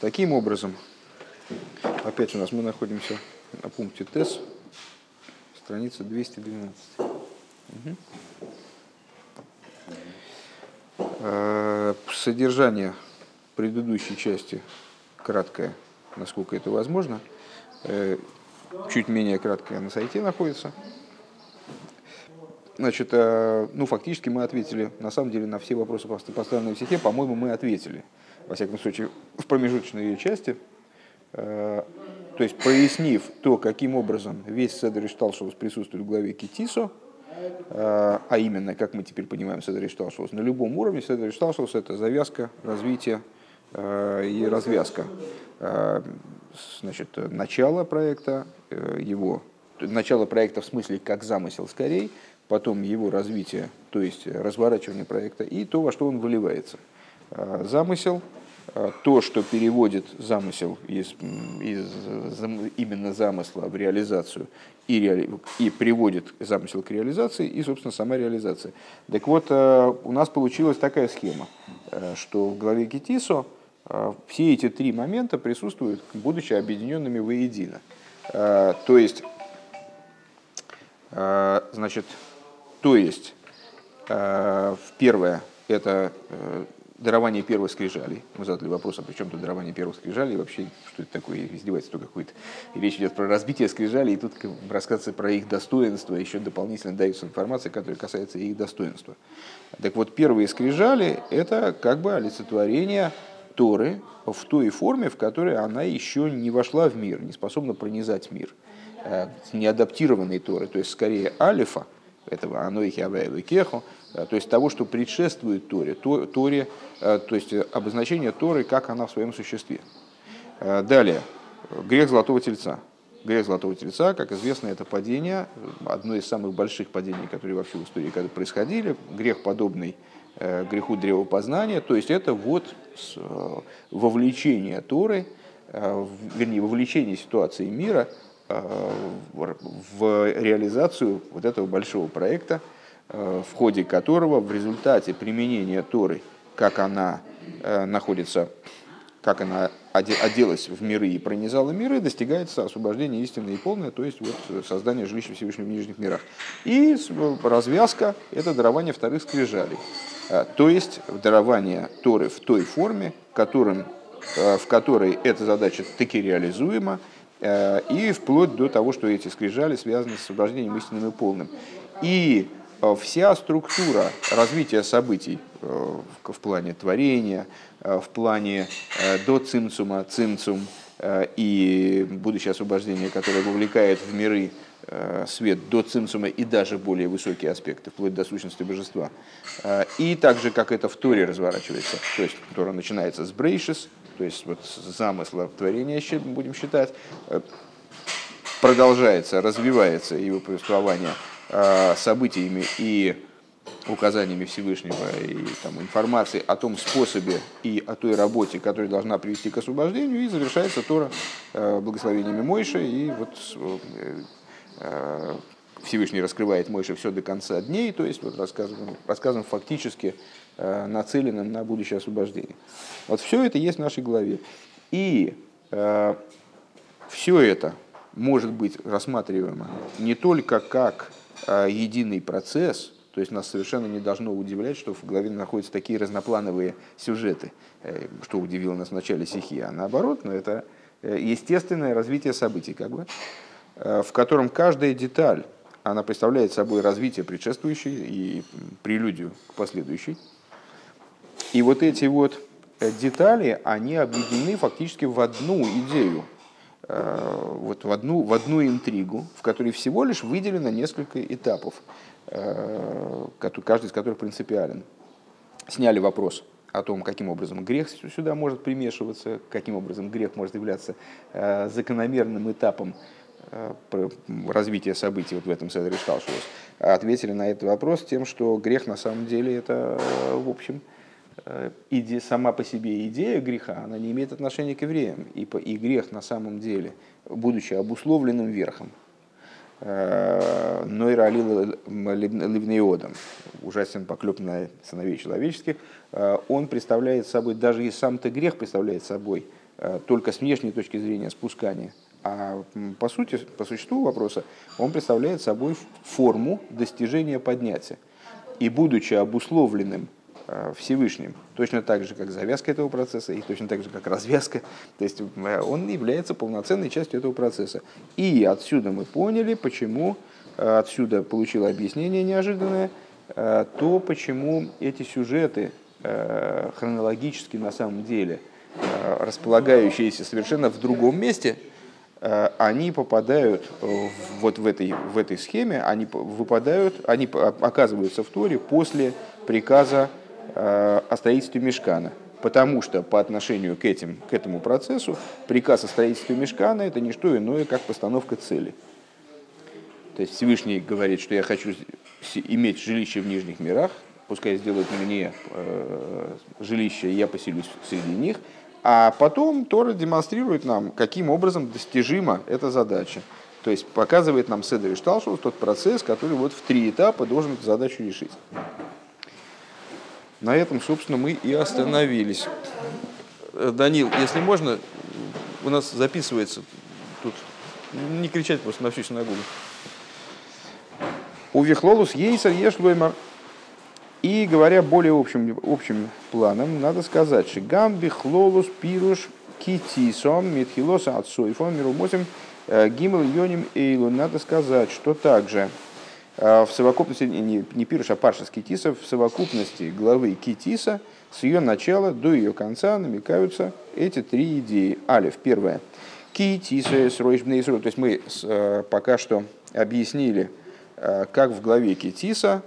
Таким образом, опять у нас мы находимся на пункте ТЭС, страница 212. Угу. Содержание предыдущей части краткое, насколько это возможно, э, чуть менее краткое на сайте находится. Значит, э, ну, фактически мы ответили, на самом деле, на все вопросы, поставленные в стихе, по-моему, мы ответили. Во всяком случае, в промежуточной ее части. Э, то есть, прояснив то, каким образом весь Седер Ишталшус присутствует в главе Китисо, э, а именно, как мы теперь понимаем Седер Ишталшус, на любом уровне Седер Ишталшус – это завязка, развитие и развязка. Значит, начало проекта, его начало проекта в смысле как замысел скорее, потом его развитие, то есть разворачивание проекта, и то, во что он выливается. А, замысел, а, то, что переводит замысел из, из именно замысла в реализацию и, реали, и приводит замысел к реализации, и, собственно, сама реализация. Так вот, а, у нас получилась такая схема, что в главе Китисо все эти три момента присутствуют, будучи объединенными воедино. То есть, значит, то есть, э, первое – это э, дарование первых скрижалей. Мы задали вопрос, а при чем тут дарование первых скрижалей? Вообще, что это такое? Издевательство какое-то. И речь идет про разбитие скрижалей, и тут рассказывается про их достоинство, еще дополнительно дается информация, которая касается их достоинства. Так вот, первые скрижали – это как бы олицетворение Торы в той форме, в которой она еще не вошла в мир, не способна пронизать мир. Э, неадаптированной Торы, то есть скорее алифа – этого анойхи авайлу кеху, то есть того, что предшествует Торе, Торе, э, то есть обозначение Торы, как она в своем существе. Э, далее, грех золотого тельца. Грех золотого тельца, как известно, это падение, одно из самых больших падений, которые вообще в истории когда происходили, грех подобный э, греху древопознания, то есть это вот вовлечение Торы, вернее, вовлечение ситуации мира – Э, в реализацию вот этого большого проекта, э, в ходе которого в результате применения Торы, как она э, находится, как она оделась в миры и пронизала миры, достигается освобождение истинное и полное, то есть вот создание жилища Всевышнего в нижних мирах. И развязка – это дарование вторых скрижалей, то есть дарование Торы в той форме, которым, в которой эта задача таки реализуема, Э, и вплоть до того, что эти скрижали связаны с освобождением истинным и полным. И э, вся структура развития событий э, в плане творения, в плане до цимцума, цимцум и будущее освобождение, которое вовлекает в миры свет до цимцума и даже более высокие аспекты, вплоть до сущности божества. И также, как это в Торе разворачивается, то есть Тора начинается с брейшис, то есть вот замысла творения, будем считать, э, продолжается, развивается его повествование э, событиями и указаниями Всевышнего и там, информацией о том способе и о той работе, которая должна привести к освобождению, и завершается Тора э, благословениями Мойши, и вот Всевышний раскрывает Мойше все до конца дней, то есть вот рассказываем, рассказываем фактически Э, нацеленным на будущее освобождение. Вот все это есть в нашей главе. И э, все это может быть рассматриваемо не только как э, единый процесс, то есть нас совершенно не должно удивлять, что в главе находятся такие разноплановые сюжеты, э, что удивило нас в начале стихи, а наоборот, но это э, естественное развитие событий, как бы, э, в котором каждая деталь, она представляет собой развитие предшествующей и прелюдию к последующей. И вот эти вот э, детали, они объединены фактически в одну идею, э, вот в одну, в одну интригу, в которой всего лишь выделено несколько этапов, э, каждый из которых принципиален. Сняли вопрос о том, каким образом грех сюда может примешиваться, каким образом грех может являться закономерным этапом развития событий вот в этом Седре Шталшус. Ответили на этот вопрос тем, что грех на самом деле это, в общем, иде, сама по себе идея греха, она не имеет отношения к евреям. И, по, и грех на самом деле, будучи обусловленным верхом, э, Нойра Ливнеодом, ужасен поклеп на сыновей человеческих, э, он представляет собой, даже и сам-то грех представляет собой только с внешней точки зрения спускания, а по сути, по существу вопроса, он представляет собой форму достижения поднятия. И будучи обусловленным Э, Всевышним, точно так же, как завязка этого процесса, и точно так же, как развязка. То есть э, он является полноценной частью этого процесса. И отсюда мы поняли, почему, э, отсюда получил объяснение неожиданное, то, почему эти сюжеты хронологически на самом деле располагающиеся совершенно в другом месте, они попадают вот в этой, в этой схеме, они выпадают, они оказываются в Торе после приказа Э, о строительстве мешкана. Потому что по отношению к, этим, к этому процессу приказ о строительстве мешкана это не что иное, как постановка цели. То есть Всевышний говорит, что я хочу иметь жилище в нижних мирах, пускай сделают мне э, жилище, и я поселюсь среди них. А потом Тора демонстрирует нам, каким образом достижима эта задача. То есть показывает нам Седер и Шталшус тот процесс, который вот в три этапа должен эту задачу решить. На этом, собственно, мы и остановились. Э, Данил, если можно, у нас записывается тут. Не кричать просто на всю синагогу. У Вихлолус Ейсер Ешлоймар. И говоря более общим, общим планом, надо сказать, что гам Бихлолус Пируш Китисом Митхилоса Отсойфом Мирумосим э, Гимл Йоним Эйлу. Надо сказать, что также в совокупности, не, не Пируш, а Паршас Китиса, в совокупности главы Китиса с ее начала до ее конца намекаются эти три идеи. Алиф, первое. Китиса с То есть мы э, пока что объяснили, э, как в главе Китиса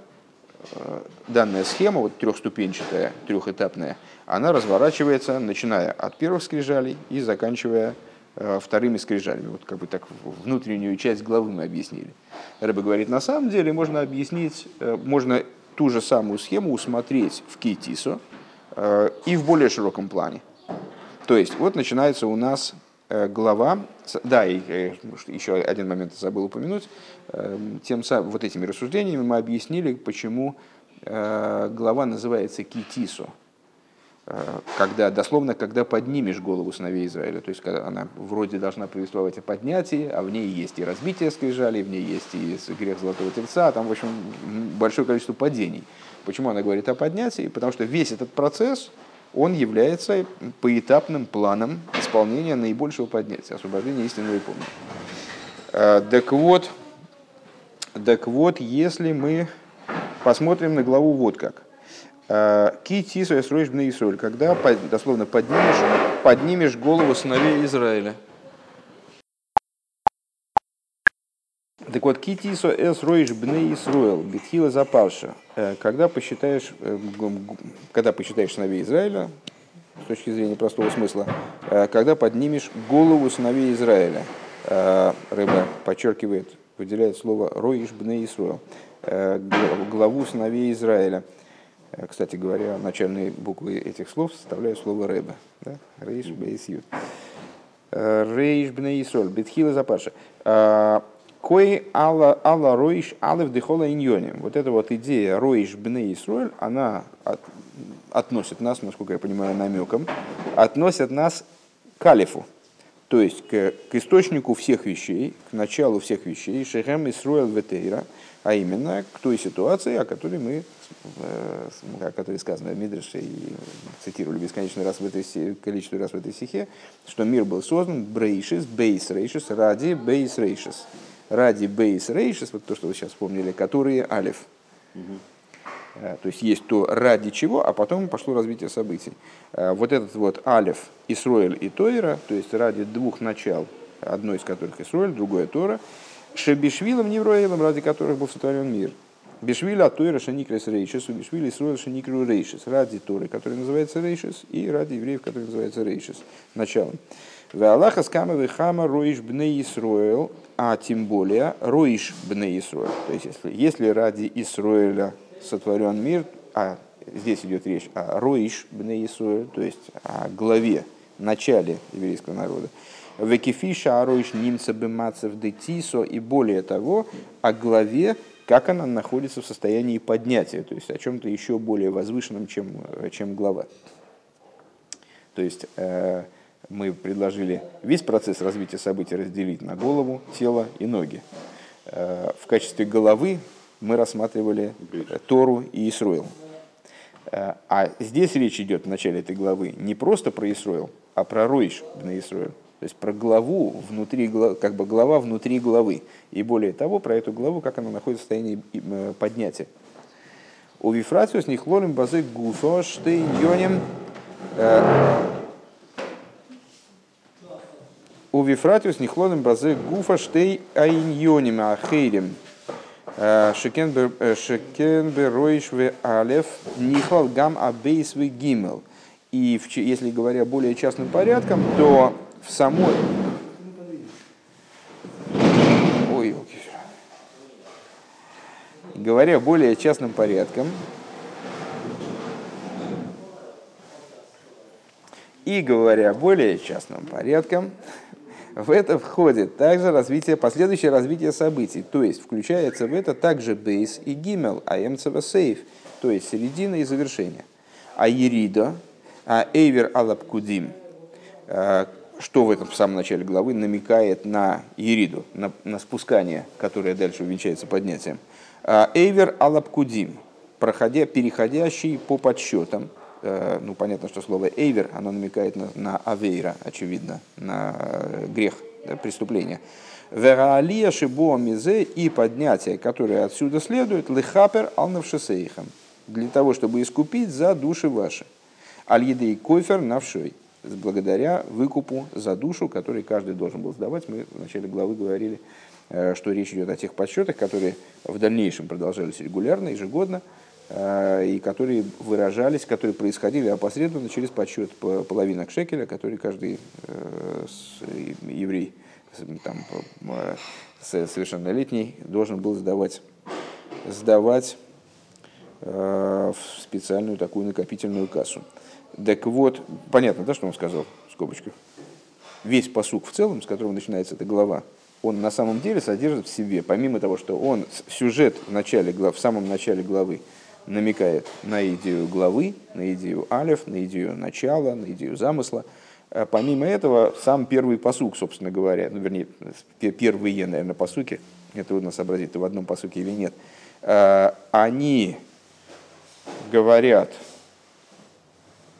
данная схема, вот трехступенчатая, трехэтапная, она разворачивается, начиная от первых скрижалей и заканчивая вторыми скрижалями. Вот как бы так внутреннюю часть главы мы объяснили. Рэба говорит, на самом деле можно объяснить, э, можно ту же самую схему усмотреть в Кейтисо э, и в более широком плане. То есть вот начинается у нас глава, да, и еще один момент забыл упомянуть, тем самым, вот этими рассуждениями мы объяснили, почему глава называется Китисо, Э, когда, дословно, когда поднимешь голову сыновей Израиля, то есть когда она вроде должна повествовать о поднятии, а в ней есть и разбитие скрижали, в ней есть и грех золотого тельца, а там, в общем, большое количество падений. Почему она говорит о поднятии? Потому что весь этот процесс, он является поэтапным планом исполнения наибольшего поднятия, освобождения истинного и помни. Э, так вот, так вот, если мы посмотрим на главу вот как – Ки тису эсроиш бне Исроль, когда, дословно, поднимешь, поднимешь голову сыновей Израиля. Так вот, китисо эс роиш бне Исруэл, битхила запарша. Э, когда посчитаешь, э, когда посчитаешь сыновей Израиля, с точки зрения простого смысла, э, когда поднимешь голову сыновей Израиля, рыба подчеркивает, выделяет слово роиш бне Исруэл, главу сыновей Израиля – кстати говоря, начальные буквы этих слов составляют слово «рэба». Да? Рейш бейс ют. Э, Рейш бне бетхила запаша. Э, Кой алла алла роиш алев дехола иньоне. Вот эта вот идея роиш бне Исроль, она от, относит нас, насколько я понимаю, намеком, относит нас к алифу. То есть к, к источнику всех вещей, к началу всех вещей, шехем Исруэл ветейра, а именно к той ситуации, о которой мы Э, о которой сказано в Мидрше и цитировали бесконечный раз в этой, количество раз в этой стихе, что мир был создан брейшис, бейс рейшис, ради бейс рейшис. Ради бейс рейшис, вот то, что вы сейчас вспомнили, которые алиф. Угу. То есть есть то, ради чего, а потом пошло развитие событий. Э, вот этот вот алиф, Исроэль и Тойра, то есть ради двух начал, одно из которых Исроэль, другое Тора, Шебишвилом Невроилом, ради которых был сотворен мир – Бешвиля Тойра Шаникрес Рейшес, у Бешвиля Исруэл Шаникру Рейшес, ради Торы, который называется Рейшес, и ради евреев, который называется Рейшес, началом. В Аллаха скамы хама роиш бне Исруэл, а тем более роиш бне Исруэл. То есть, если, если ради Исруэля сотворен мир, а здесь идет речь о роиш бне Исруэль, то есть о главе, начале еврейского народа, Векифиша ароиш нимца бемацев детисо, и более того, о главе, как она находится в состоянии поднятия, то есть о чем-то еще более возвышенном, чем, чем глава. То есть э, мы предложили весь процесс развития событий разделить на голову, тело и ноги. В качестве головы мы рассматривали Тору и Исруэл. А здесь речь идет в начале этой главы не просто про Исруэл, а про Ройш на Исруэл. То есть про главу внутри, как бы глава внутри главы. И более того, про эту главу, как она находится в состоянии э, поднятия. У Вифратиус нихлорим базы гуфо штейньоним э, у Вифратиус нихлорим базы гуфа штей айньоним ахейрим э, Шекенбер Ройшве Алев Нихлал Гам Абейс Гимел. И если говоря более частным порядком, то в самой... Ой, Говоря более частным порядком, и говоря более частным порядком, в это входит также развитие, последующее развитие событий, то есть включается в это также бейс и гимел, а эмцева сейф, то есть середина и завершение. А еридо, а эйвер алапкудим, э, что в этом в самом начале главы намекает на Ериду, на, на спускание, которое дальше увенчается поднятием. А, Эйвер алапкудим, проходя, переходящий по подсчетам. Э, ну, понятно, что слово эйвер, оно намекает на, на авейра, очевидно, на э, грех, да, преступление. Вераалия шибо мизе и поднятие, которое отсюда следует, лихапер алнавшесейхам, для того, чтобы искупить за души ваши. Аль-едей кофер навшой благодаря выкупу за душу, который каждый должен был сдавать. Мы в начале главы говорили, э, что речь идет о тех подсчетах, которые в дальнейшем продолжались регулярно, ежегодно, э, и которые выражались, которые происходили опосредованно через подсчет половинок шекеля, который каждый э, еврей там, совершеннолетний должен был сдавать, сдавать в специальную такую накопительную кассу. Так вот, понятно, да, что он сказал, в скобочках? Весь посук в целом, с которого начинается эта глава, он на самом деле содержит в себе, помимо того, что он сюжет в, начале, в самом начале главы намекает на идею главы, на идею алев, на идею начала, на идею замысла. А помимо этого, сам первый посук, собственно говоря, ну, вернее, первые, наверное, посуки, это трудно сообразить, в одном посуке или нет, а, они говорят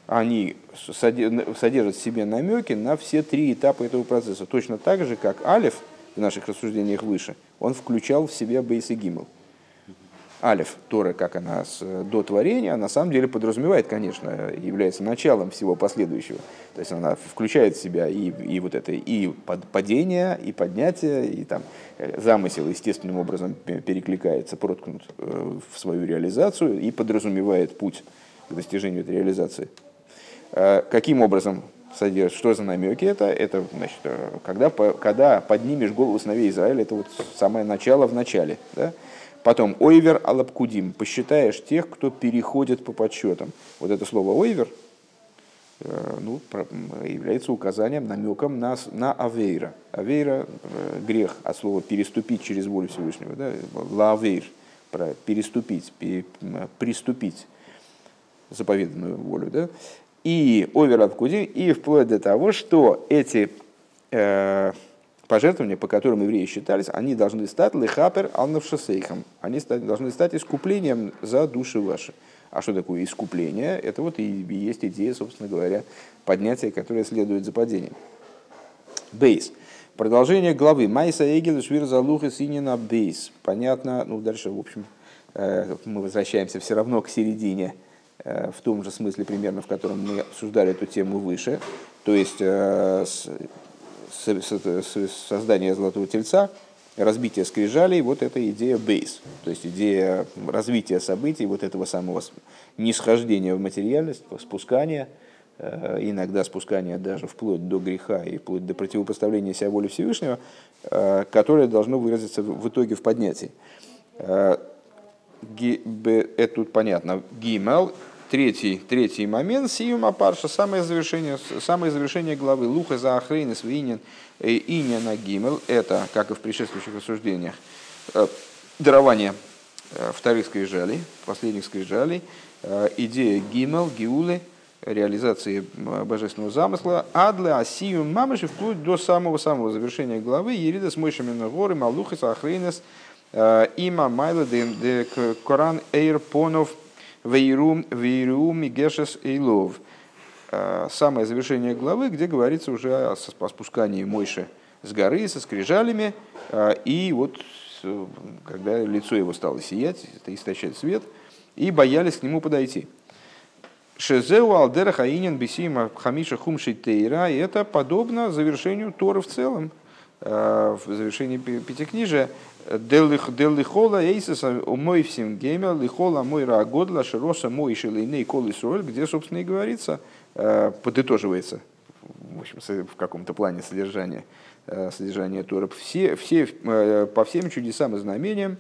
они содержат в себе намеки на все три этапа этого процесса. Точно так же, как Алиф в наших рассуждениях выше, он включал в себя Бейс и Гимл. Алиф, Тора, как она с, до творения, на самом деле подразумевает, конечно, является началом всего последующего. То есть она включает в себя и, и вот это и падение, и поднятие, и там э, замысел естественным образом перекликается, проткнут э, в свою реализацию и подразумевает путь к достижению этой реализации. Э, каким образом содержит, что за намеки это? Это, значит, э, когда, когда поднимешь голову сыновей Израиля, это вот самое начало в начале. Да? Потом ойвер алапкудим, посчитаешь тех, кто переходит по подсчетам. Вот это слово ойвер э, ну, является указанием, намеком на, на авейра. Авейра – грех от слова переступить через волю Всевышнего. Да? Лавейр – переступить, приступить заповеданную волю. Да? И оверапкудим, и вплоть до того, что эти э, пожертвования, по которым евреи считались, они должны стать лехапер алнавшасейхам. Они должны стать искуплением за души ваши. А что такое искупление? Это вот и есть идея, собственно говоря, поднятия, которое следует за падением. Бейс. Продолжение главы. Майса Эгел Швир Залуха Синина Бейс. Понятно. Ну, дальше, в общем, э, мы возвращаемся все равно к середине в том же смысле примерно, в котором мы обсуждали эту тему выше, то есть э, создание золотого тельца, разбитие скрижалей, вот эта идея бейс, то есть идея развития событий, вот этого самого нисхождения в материальность, спускания, э, иногда спускания даже вплоть до греха и вплоть до противопоставления себя воле Всевышнего, которое должно выразиться в итоге в поднятии. Это тут понятно. Гимел третий, третий момент, сиюма парша, самое завершение, самое завершение главы. Луха за охрейны свинин иня на гимел. Это, как и в предшествующих рассуждениях, э, дарование э, вторых скрижалей, последних скрижалей, э, идея гимел, гиулы, реализации божественного замысла, а для Асию Мамыши вплоть до самого-самого завершения главы Ерида с Мойшами горы Малухис Ахрейнес Има Майла де Коран Эйр Понов Вейрум Вейрум Мигешес Эйлов. Самое завершение главы, где говорится уже о спускании Мойши с горы со скрижалями, и вот когда лицо его стало сиять, это источать свет, и боялись к нему подойти. Шезеу алдера хаинин бисима хамиша хумши тейра, и это подобно завершению Торы в целом, э, в завершении Пятикнижия. Деллихола эйсеса мой всем геймер, лихола мой рагодла, широса мой шелейней колы соль, где, собственно, и говорится, э, подытоживается в, общем, в каком-то плане содержания, э, содержания Тора. Все, все, по всем чудесам и знамениям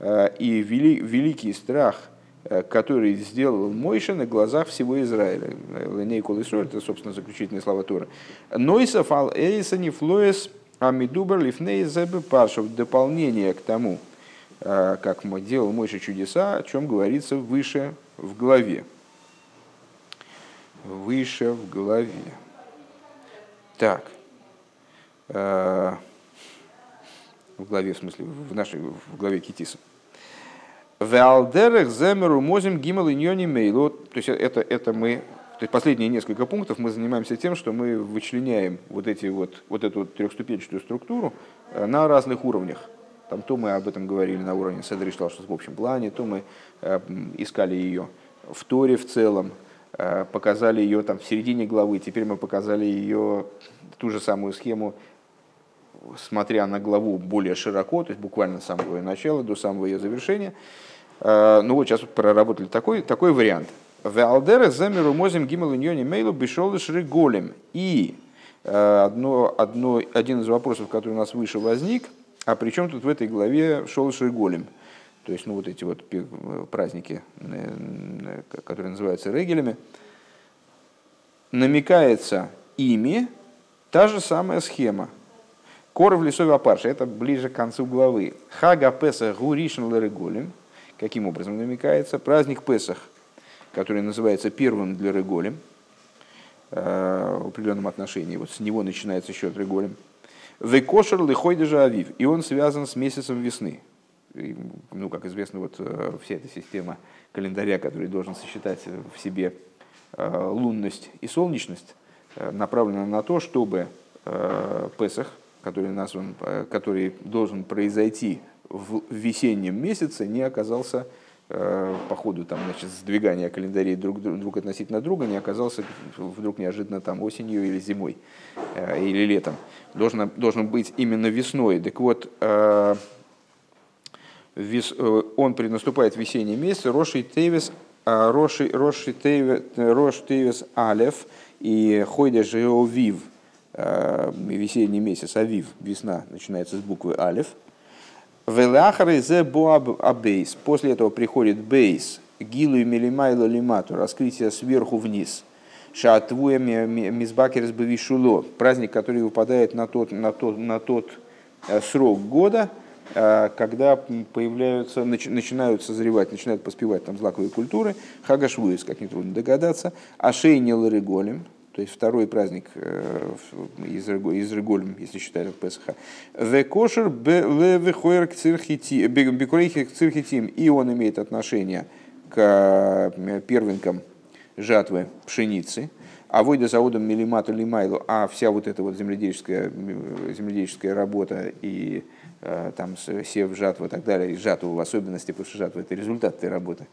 и вели, великий страх – Э, который сделал Мойша на глазах всего Израиля. Леней кол это, собственно, заключительные слова Тора. Нойсов ал эйсани флоес амидубер лифней зебе пашев. Дополнение к тому, э, как делал Мойша чудеса, о чем говорится выше в главе. Выше в главе. Так. Э, в главе, в смысле, в нашей в главе Китиса. Валдерах земеру мозим гимал иньони. То есть это, это мы, то есть последние несколько пунктов мы занимаемся тем, что мы вычленяем вот, эти вот, вот эту вот трехступенчатую структуру э, на разных уровнях. Там то мы об этом говорили на уровне Седри что в общем плане, то мы э, искали ее в Торе в целом, э, показали ее там в середине главы, теперь мы показали ее, ту же самую схему, смотря на главу более широко, то есть буквально с самого ее начала до самого ее завершения. Э, ну вот сейчас проработали такой, такой вариант. Валдера замеру мозим гимел мейлу бешол голем. И э, одно, одно, один из вопросов, который у нас выше возник, а при чем тут в этой главе шел голем? То есть, ну вот эти вот праздники, э, которые называются регелями, намекается ими та же самая схема. Коров лесовый апарша, это ближе к концу главы. Хага песа гуришн лереголем – Каким образом намекается? Праздник Песах, который называется первым для Реголем, э, в определенном отношении. Вот с него начинается счет Реголем. Векошер лихой авив. И он связан с месяцем весны. И, ну, как известно, вот э, вся эта система календаря, который должен сосчитать в себе э, лунность и солнечность, направлена на то, чтобы Песах, который, назван, который должен произойти в весеннем месяце не оказался по ходу там, значит, сдвигания календарей друг, друг относительно друга, не оказался вдруг неожиданно там осенью или зимой, э, или летом. Должен, должен быть именно весной. Так вот, э, вес, он наступает в весенний месяц, Роши Тевис, Роши, Роши Тевис Алев и Хойда Жеовив, весенний месяц, Авив, весна, начинается с буквы Алев – абейс. После этого приходит бейс. Гилу и милимайло лимату. Раскрытие сверху вниз. Шатвуя мизбакер бавишуло. Праздник, который выпадает на тот, на тот, на тот э, срок года, э, когда появляются, начинают созревать, начинают поспевать там злаковые культуры, хагашвуис, как нетрудно догадаться, ашейнил реголем, то есть второй праздник э, из, из Реголем, если считать от Песаха. Векошер бекорейхи цирхитим, и он имеет отношение к э, первенкам жатвы пшеницы, а войда заудом милимату лимайлу, а вся вот эта вот земледельческая, земледельческая работа и э, там сев жатва и так далее, и жатва в особенности, потому что жатва это результат этой работы,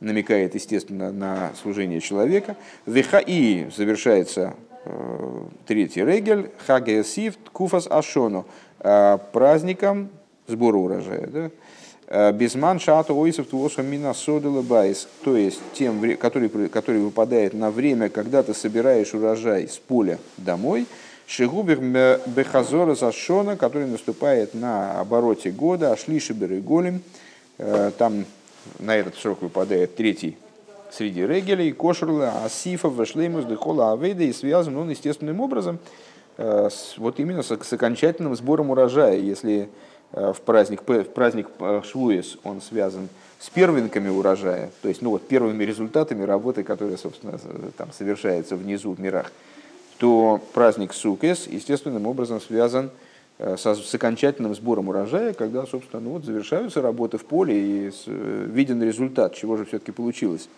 намекает, естественно, на служение человека. Веха и завершается э, третий регель, хагесив куфас ашону, э, праздником сбора урожая. Да? Э, Безман шату ойсов туоса мина байс, то есть тем, который, который выпадает на время, когда ты собираешь урожай с поля домой, Шигубер Бехазора Зашона, который наступает на обороте года, Ашлишибер и Голем, там на этот срок выпадает третий среди регелей, кошерла, асифа, вашлеймус, дехола, авейда, и связан он естественным образом э, с, вот именно с, с окончательным сбором урожая. Если в праздник, в праздник Швуес он связан с первенками урожая, то есть ну вот первыми результатами работы, которая, собственно, там совершается внизу в мирах, то праздник Сукес естественным образом связан с, с окончательным сбором урожая, когда, собственно, ну вот завершаются работы в поле и с, виден результат, чего же все-таки получилось.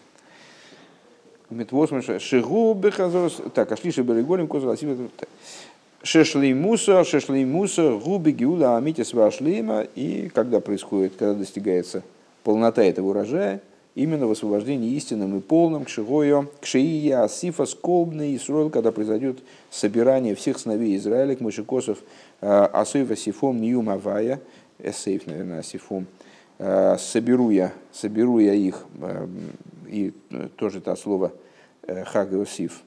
Метвосмаша Шигу Бехазорс. Так, Ашлиша Береголем Коза Шешлеймуса, Шешлеймуса, Губи Гиула Амитис Вашлейма. И когда происходит, когда достигается полнота этого урожая, именно в освобождении истинным и полным, к Шигою, к Шиия, Асифа, Сколбный, Исруэл, когда произойдет собирание всех сыновей Израиля, к Мышикосов, Асуева Сифом, Ньюм Авая, Эсейф, наверное, Асифом, соберу я, соберу я их и э, тоже это слово э, Хагеосиф,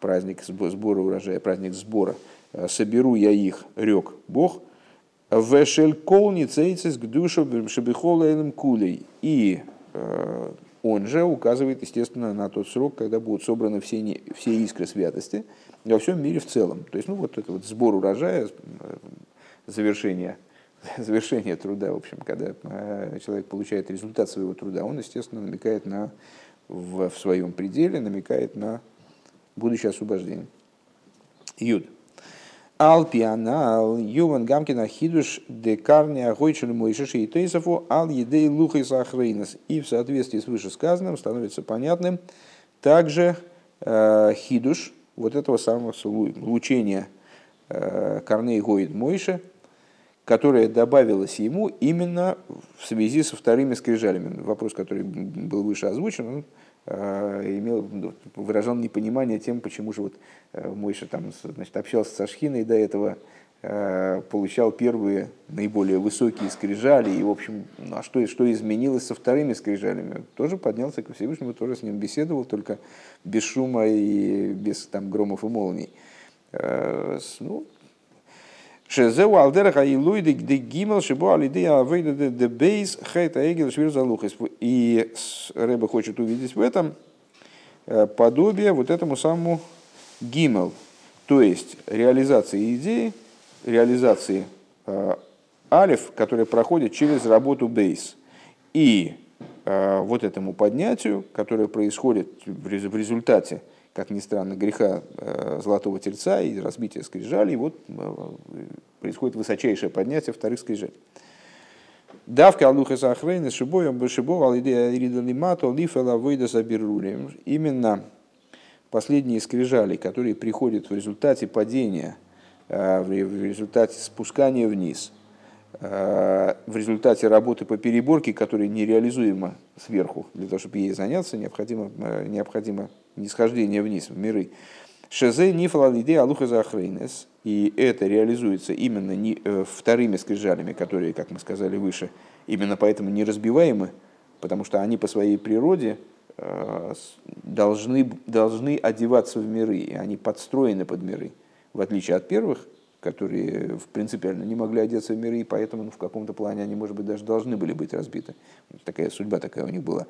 праздник сбора урожая, праздник сбора, э, соберу я их, рек Бог, Вешель колни цейцис к душу шабихолаэлем кулей. И он же указывает, естественно, на тот срок, когда будут собраны все, не, все искры святости во всем мире в целом. То есть, ну, вот это вот сбор урожая, завершение завершение труда, в общем, когда э, человек получает результат своего труда, он, естественно, намекает на, в, в своем пределе, намекает на будущее освобождение. Юд. Алпианал, Юван Гамкина Хидуш, Декарния, Гойчель Мойшиши и Тейсофу, Ал Едей Лухай Сахрейнес. И в соответствии с вышесказанным становится понятным также э, Хидуш, вот этого самого лучения э, Корней Гоид Мойши, которая добавилась ему именно в связи со вторыми скрижалями. Вопрос, который был выше озвучен, он имел, ну, выражал непонимание тем, почему же вот э, Мойша там, значит, общался со Шхиной до этого, э, получал первые наиболее высокие скрижали, и, в общем, ну, а что, что изменилось со вторыми скрижалями? Тоже поднялся к Всевышнему, тоже с ним беседовал, только без шума и без там, громов и молний. Ну, Шезеу алдераха и луиды где гимел шибу алидея авейда де бейс хейта эгел швир залухис. И Рэба хочет увидеть в этом подобие вот этому самому гимел, то есть реализации идеи, реализации э, алиф, которая проходит через работу бейс. И э, вот этому поднятию, которое происходит в результате как ни странно, греха э, золотого тельца и разбития скрижали, и вот э, происходит высочайшее поднятие вторых скрижалей. Давка алуха сахрейна шибоем бешибов алидея иридалимато лифела выйда забирулем. Именно последние скрижали, которые приходят в результате падения, э, в результате спускания вниз, в результате работы по переборке, которая нереализуема сверху. Для того, чтобы ей заняться, необходимо, необходимо нисхождение вниз, в миры. Шезе нифала лиде алуха захрейнес. И это реализуется именно не, э, вторыми скрижалями, которые, как мы сказали выше, именно поэтому не разбиваемы, потому что они по своей природе э, должны, должны одеваться в миры, и они подстроены под миры, в отличие от первых, которые в принципиально не могли одеться в миры, и поэтому ну, в каком-то плане они, может быть, даже должны были быть разбиты. Такая судьба такая у них была.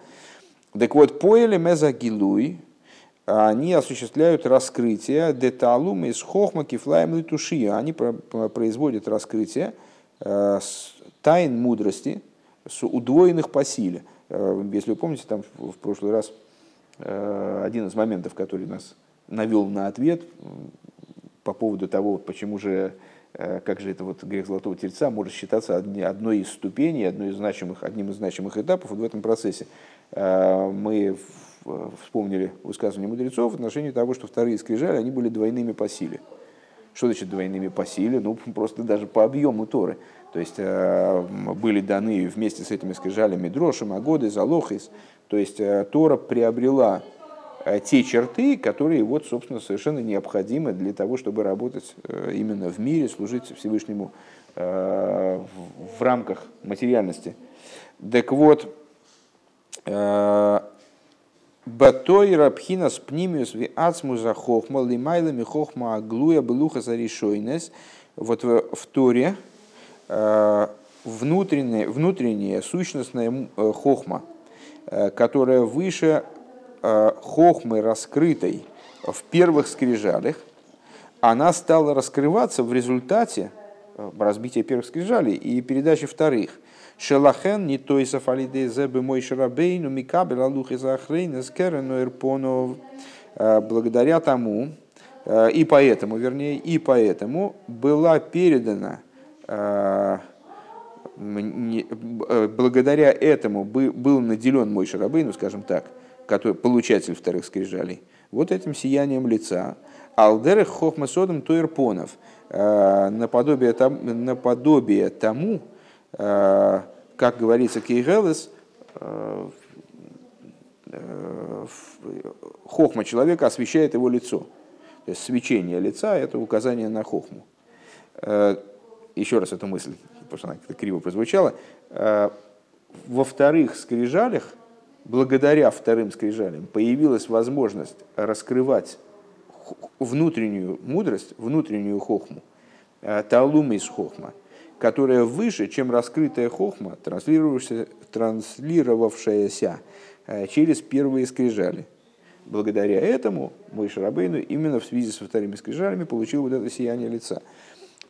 Так вот, поели мезагилуй, они осуществляют раскрытие деталум из хохма кифлаем литуши. Они производят раскрытие э, тайн мудрости с удвоенных по силе. Э, если вы помните, там в прошлый раз э, один из моментов, который нас навел на ответ по поводу того, почему же, как же это вот грех Золотого Тельца может считаться одной из ступеней, одной из значимых, одним из значимых этапов в этом процессе. Мы вспомнили высказывание мудрецов в отношении того, что вторые скрижали, они были двойными по силе. Что значит двойными по силе? Ну, просто даже по объему Торы. То есть э, были даны вместе с этими скрижалями дрошим, агоды, залохис. То есть э, Тора приобрела те черты, которые вот, собственно, совершенно необходимы для того, чтобы работать именно в мире, служить Всевышнему в рамках материальности. Так вот, Батой рабхина с пнимиус ви ацмуза хохма лимайлами хохма аглуя белуха заришойнес. Вот в, в Торе э, внутренняя, внутренняя сущностная э, хохма, э, которая выше хохмы раскрытой в первых скрижалях, она стала раскрываться в результате разбития первых скрижалей и передачи вторых. Шелахен не той сафалиде зебы мой шарабейну микабель алух из ахрейна скерену ирпонов. Благодаря тому, и поэтому, вернее, и поэтому была передана благодаря этому был наделен мой Шарабейну, скажем так, который, получатель вторых скрижалей, вот этим сиянием лица, Алдерых хохмасодом туэрпонов, наподобие, там, наподобие тому, как говорится, Кейгелес, хохма человека освещает его лицо. То есть свечение лица – это указание на хохму. Еще раз эту мысль, потому что она как-то криво прозвучала. Во вторых скрижалях, благодаря вторым скрижалям, появилась возможность раскрывать внутреннюю мудрость, внутреннюю хохму, таалума из хохма, которая выше, чем раскрытая хохма, транслировавшаяся, транслировавшаяся через первые скрижали. Благодаря этому мой Шарабейну именно в связи со вторыми скрижалями получил вот это сияние лица.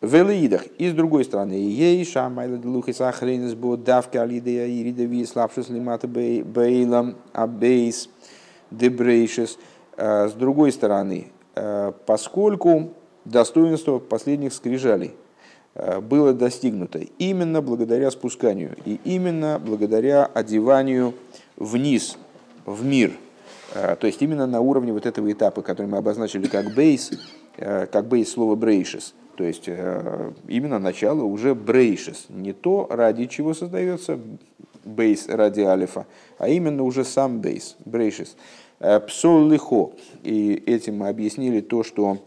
В Элеидах. И с другой стороны, ей шамайла лухи сахрейнес бо давка алидея ирида ви слабшус лимата бейлам абейс дебрейшес. С другой стороны, Э, поскольку достоинство последних скрижалей э, было достигнуто именно благодаря спусканию и именно благодаря одеванию вниз, в мир. Э, то есть именно на уровне вот этого этапа, который мы обозначили как бейс, как бейс слова брейшес. То есть именно начало уже брейшес. Не то, ради чего создается бейс ради алифа, а именно уже сам бейс, брейшес. Э, Псол лихо. И этим мы объяснили то, что э,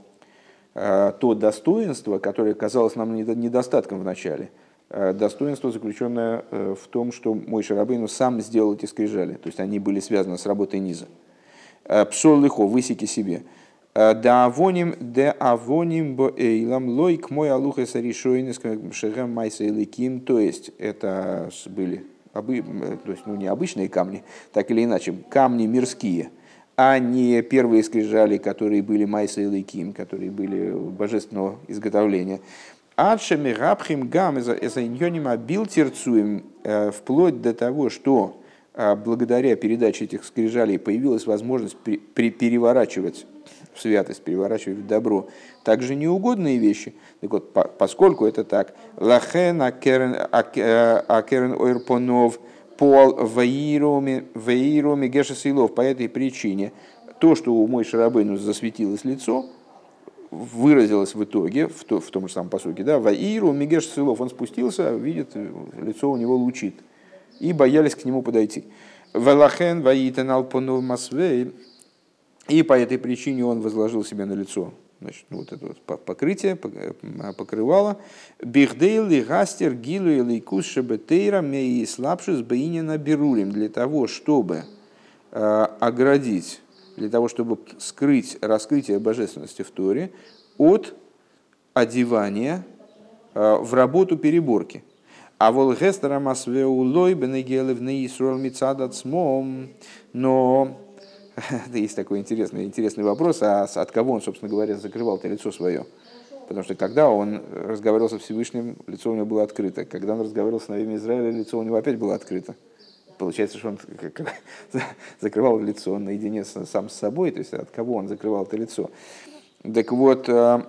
то достоинство, которое казалось нам недостатком в начале, э, достоинство, заключенное в том, что мой Шарабейну сам сделал эти скрижали. То есть они были связаны с работой низа. Псол лихо, высеки себе. Да авоним, да авоним боэйлам лойк мой алуха саришойнес шехем майса иликим. То есть это были то есть, ну, не обычные камни, так или иначе, камни мирские – а не первые скрижали, которые были Майса и Лейким, которые были божественного изготовления. Адшами габхим гам эзайньонима бил терцуем, э, вплоть до того, что э, благодаря передаче этих скрижалей появилась возможность переворачивать в святость, переворачивать в добро, также неугодные вещи. Так вот, поскольку это так, лахен акерен ойрпонов, пол ваироми геша силов. По этой причине то, что у мой Шарабейну засветилось лицо, выразилось в итоге, в, то, в том же самом посуке, да, ваиру мигеш силов, он спустился, видит, лицо у него лучит, и боялись к нему подойти. Валахен ваитен алпонул масвей, и по этой причине он возложил себе на лицо значит, ну, вот это вот покрытие, э, покрывало. Бихдейли гастер гилу или кус шебетейра мей слабшис бейнина берулим для того, чтобы э, оградить, для того, чтобы скрыть раскрытие божественности в Торе от одевания э, в работу переборки. А волгестера масвеулой бенегелев не Исруэл мицадат смом, но есть такой интересный, интересный вопрос, а от кого он, собственно говоря, закрывал это лицо свое? Потому что когда он разговаривал со Всевышним, лицо у него было открыто. Когда он разговаривал с Навими Израиля, лицо у него опять было открыто. Получается, что он закрывал лицо наедине сам с собой, то есть от кого он закрывал это лицо. Так вот, э,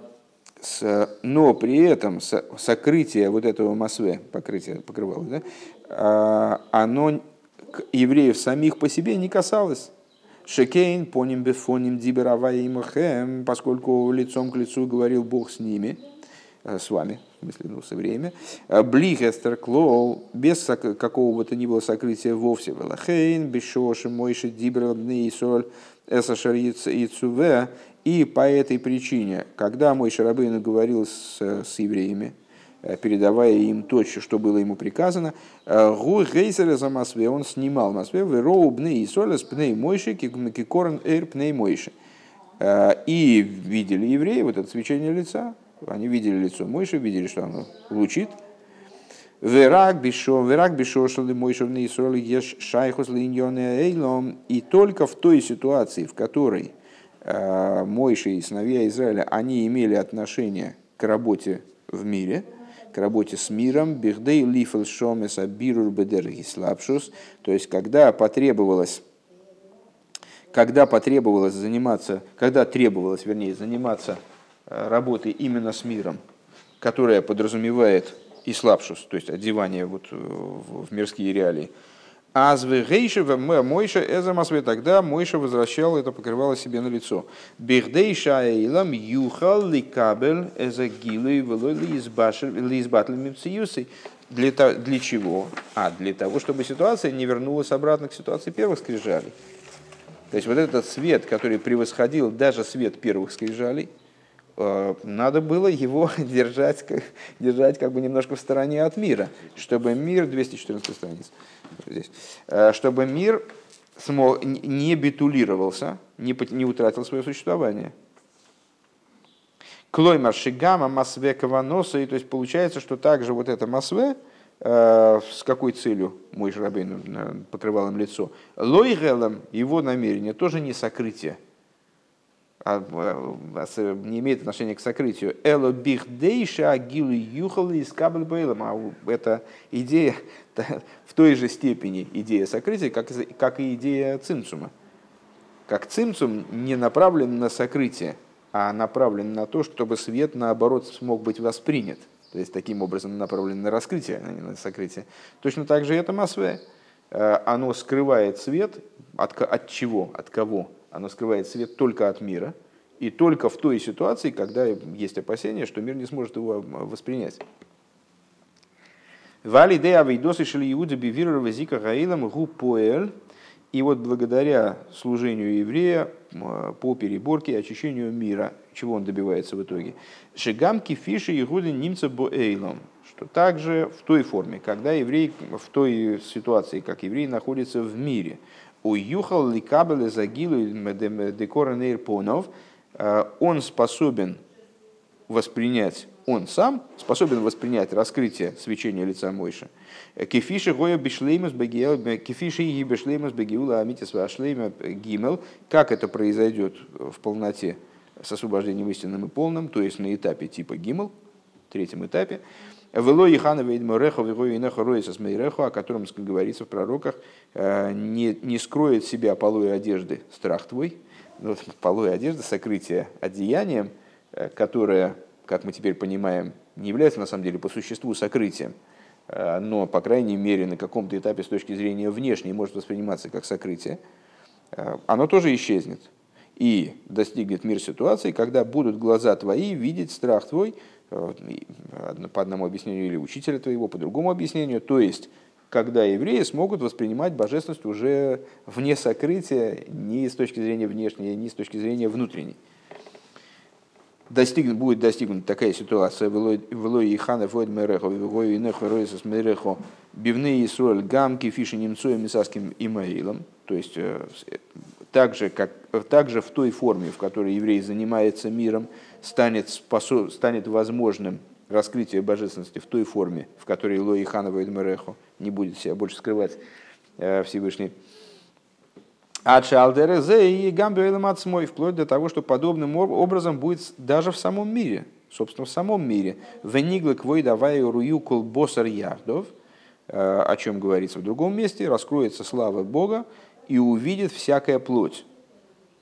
но при этом сокрытие вот этого масве, покрытие покрывало, да, э, оно евреев самих по себе не касалось. Шекейн, поним бефоним диберавая имахем, поскольку лицом к лицу говорил Бог с ними, э, с вами, в смысле, ну, со время. Э, Блихестер клоу, без какого бы то ни было сокрытия вовсе. Велахейн, бешоши, мойши, диберабны и соль, эсашар и цуве. И по этой причине, когда мой Шарабейн говорил с, с евреями, Э, передавая им то, что было ему приказано. Э, Гу гейсера за Масве, он снимал Масве, в роу бны и соля с пней мойши, кикорн эйр пней мойши. Э, и видели евреи вот это свечение лица, они видели лицо Мойши, видели, что оно лучит. Верак бишо, верак бишо, что ли Мойши в Исраиле еш шайхус линьоне эйлом. И только в той ситуации, в которой Мойши и сыновья Израиля, они имели отношение к работе в мире – к работе с миром, бихдей лифел шомеса бирур слабшус, то есть когда потребовалось когда потребовалось заниматься, когда требовалось, вернее, заниматься э, работой именно с миром, которая подразумевает и слабшус, то есть одевание вот э, в мирские реалии, Азвы Гейшева Мойша Эзамасве, тогда Мойша возвращал это покрывало себе на лицо. Бехдей Шаэйлам Юхал Ликабель Эзагилы Лизбатль Мимциюсы. Для, для чего? А, для того, чтобы ситуация не вернулась обратно к ситуации первых скрижалей. То есть вот этот свет, который превосходил даже свет первых скрижалей, э, надо было его держать, держать как бы немножко в стороне от мира, чтобы мир, 214 страниц, здесь, э, чтобы мир смог, не битулировался, не, не утратил свое существование. Клоймар шигама масве каваноса, и то есть получается, что также вот это масве, э, с какой целью? Мой Жрабейн э, покрывал им лицо, лойгелом его намерение тоже не сокрытие, а, а, не имеет отношения к сокрытию. Эло бихдейша агилу юхал из кабель А это идея в той же степени идея сокрытия, как, как и идея цимцума. Как цимцум не направлен на сокрытие, а направлен на то, чтобы свет, наоборот, смог быть воспринят. То есть, таким образом направлен на раскрытие, а не на сокрытие. Точно так же это масве. Э, оно скрывает свет от, от чего, от кого? Оно скрывает свет только от мира, и только в той ситуации, когда есть опасение, что мир не сможет его воспринять. Вали де авейдосы шли иуды бивиру вазика гаилам гу. И вот благодаря служению еврея по переборке и очищению мира, чего он добивается в итоге? Шигамки фиши игуды немца боэйлом. Что также в той форме, когда еврей, в той ситуации, как еврей находится в мире, у юхал ликабеле загилу декора понов, он способен воспринять он сам способен воспринять раскрытие свечения лица Мойши. Кефиши гоя бегиэл, кефиши и бишлеймус бегиула амитис вашлейма гимел. Как это произойдет в полноте с освобождением истинным и полным, то есть на этапе типа гимел, третьем этапе. Вело Ихана Вейдморехо, Вегой Инеха Роиса Смейрехо, о котором говорится в пророках, э, не, не скроет себя полой одежды страх твой. Ну, полой одежды, сокрытие одеянием, э, которое как мы теперь понимаем, не является на самом деле по существу сокрытием, э, но, по крайней мере, на каком-то этапе с точки зрения внешней может восприниматься как сокрытие, э, оно тоже исчезнет. И достигнет мир ситуации, когда будут глаза твои видеть страх твой, э, по одному объяснению или учителя твоего, по другому объяснению, то есть когда евреи смогут воспринимать божественность уже вне сокрытия, ни с точки зрения внешней, ни с точки зрения внутренней достигнут, будет достигнута такая ситуация, велой и хана фойд мерехо, вегой и нехо ройсас мерехо, бивны Исруэль гамки фиши немцоем мисаским имаилом, то есть э, так же, как, так же в той форме, в которой еврей занимается миром, станет, способ, станет возможным раскрытие божественности в той форме, в которой Лои Хана Мерехо не будет себя больше скрывать э, Всевышний. А Чалдерезе и Гамбюэлэмацмой, вплоть до того, что подобным образом будет даже в самом мире, собственно, в самом мире. Вениглы квой рую колбосар яхдов, э, о чем говорится в другом месте, раскроется слава Бога и увидит всякая плоть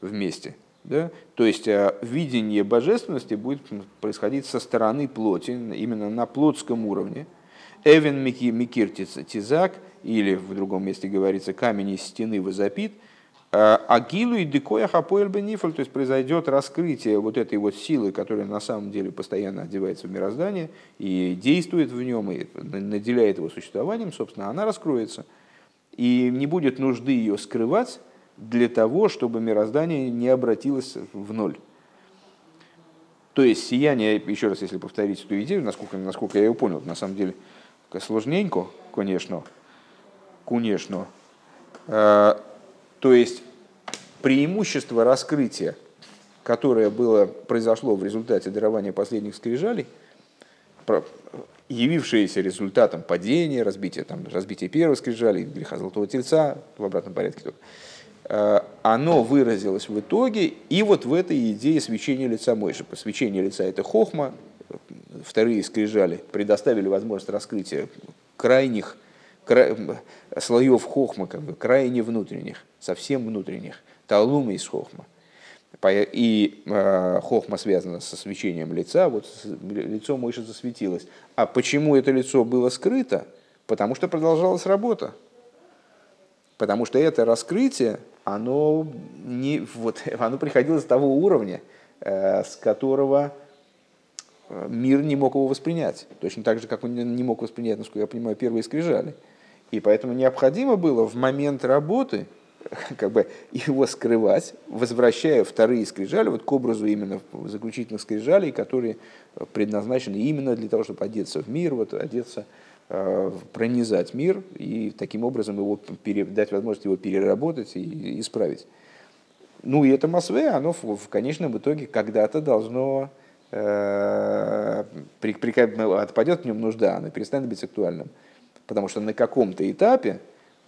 вместе. Да? То есть э, видение божественности будет происходить со стороны плоти, именно на плотском уровне. Эвен Микир Тизак, или в другом месте говорится, камень из стены возопит – Агилу и декоя хапоэль бенифаль, то есть произойдет раскрытие вот этой вот силы, которая на самом деле постоянно одевается в мироздание и действует в нем, и наделяет его существованием, собственно, она раскроется. И не будет нужды ее скрывать для того, чтобы мироздание не обратилось в ноль. То есть сияние, еще раз, если повторить эту идею, насколько, насколько я ее понял, на самом деле сложненько, конечно, конечно, э, то есть преимущество раскрытия, которое было, произошло в результате дарования последних скрижалей, явившееся результатом падения, разбития, там, разбития первого скрижали, греха Золотого Тельца, в обратном порядке только, э, оно выразилось в итоге и вот в этой идее свечения лица Мойши. Свечение лица – это хохма, вторые скрижали предоставили возможность раскрытия крайних кра... слоев хохма, как бы, крайне внутренних, совсем внутренних, талума из хохма. И э, хохма связана со свечением лица, вот лицо Мойши засветилось. А почему это лицо было скрыто? Потому что продолжалась работа. Потому что это раскрытие, оно, не, вот, оно приходило с того уровня, э, с которого э, мир не мог его воспринять. Точно так же, как он не мог воспринять, насколько я понимаю, первые скрижали. И поэтому необходимо было в момент работы как бы его скрывать, возвращая вторые скрижали вот к образу именно заключительных скрижалей, которые предназначены именно для того, чтобы одеться в мир, вот одеться Э, пронизать мир и таким образом его пере, дать возможность его переработать и исправить. Ну и это Масве, оно в, в конечном итоге когда-то должно э, при, при, отпадет в нем нужда, оно перестанет быть актуальным. Потому что на каком-то этапе,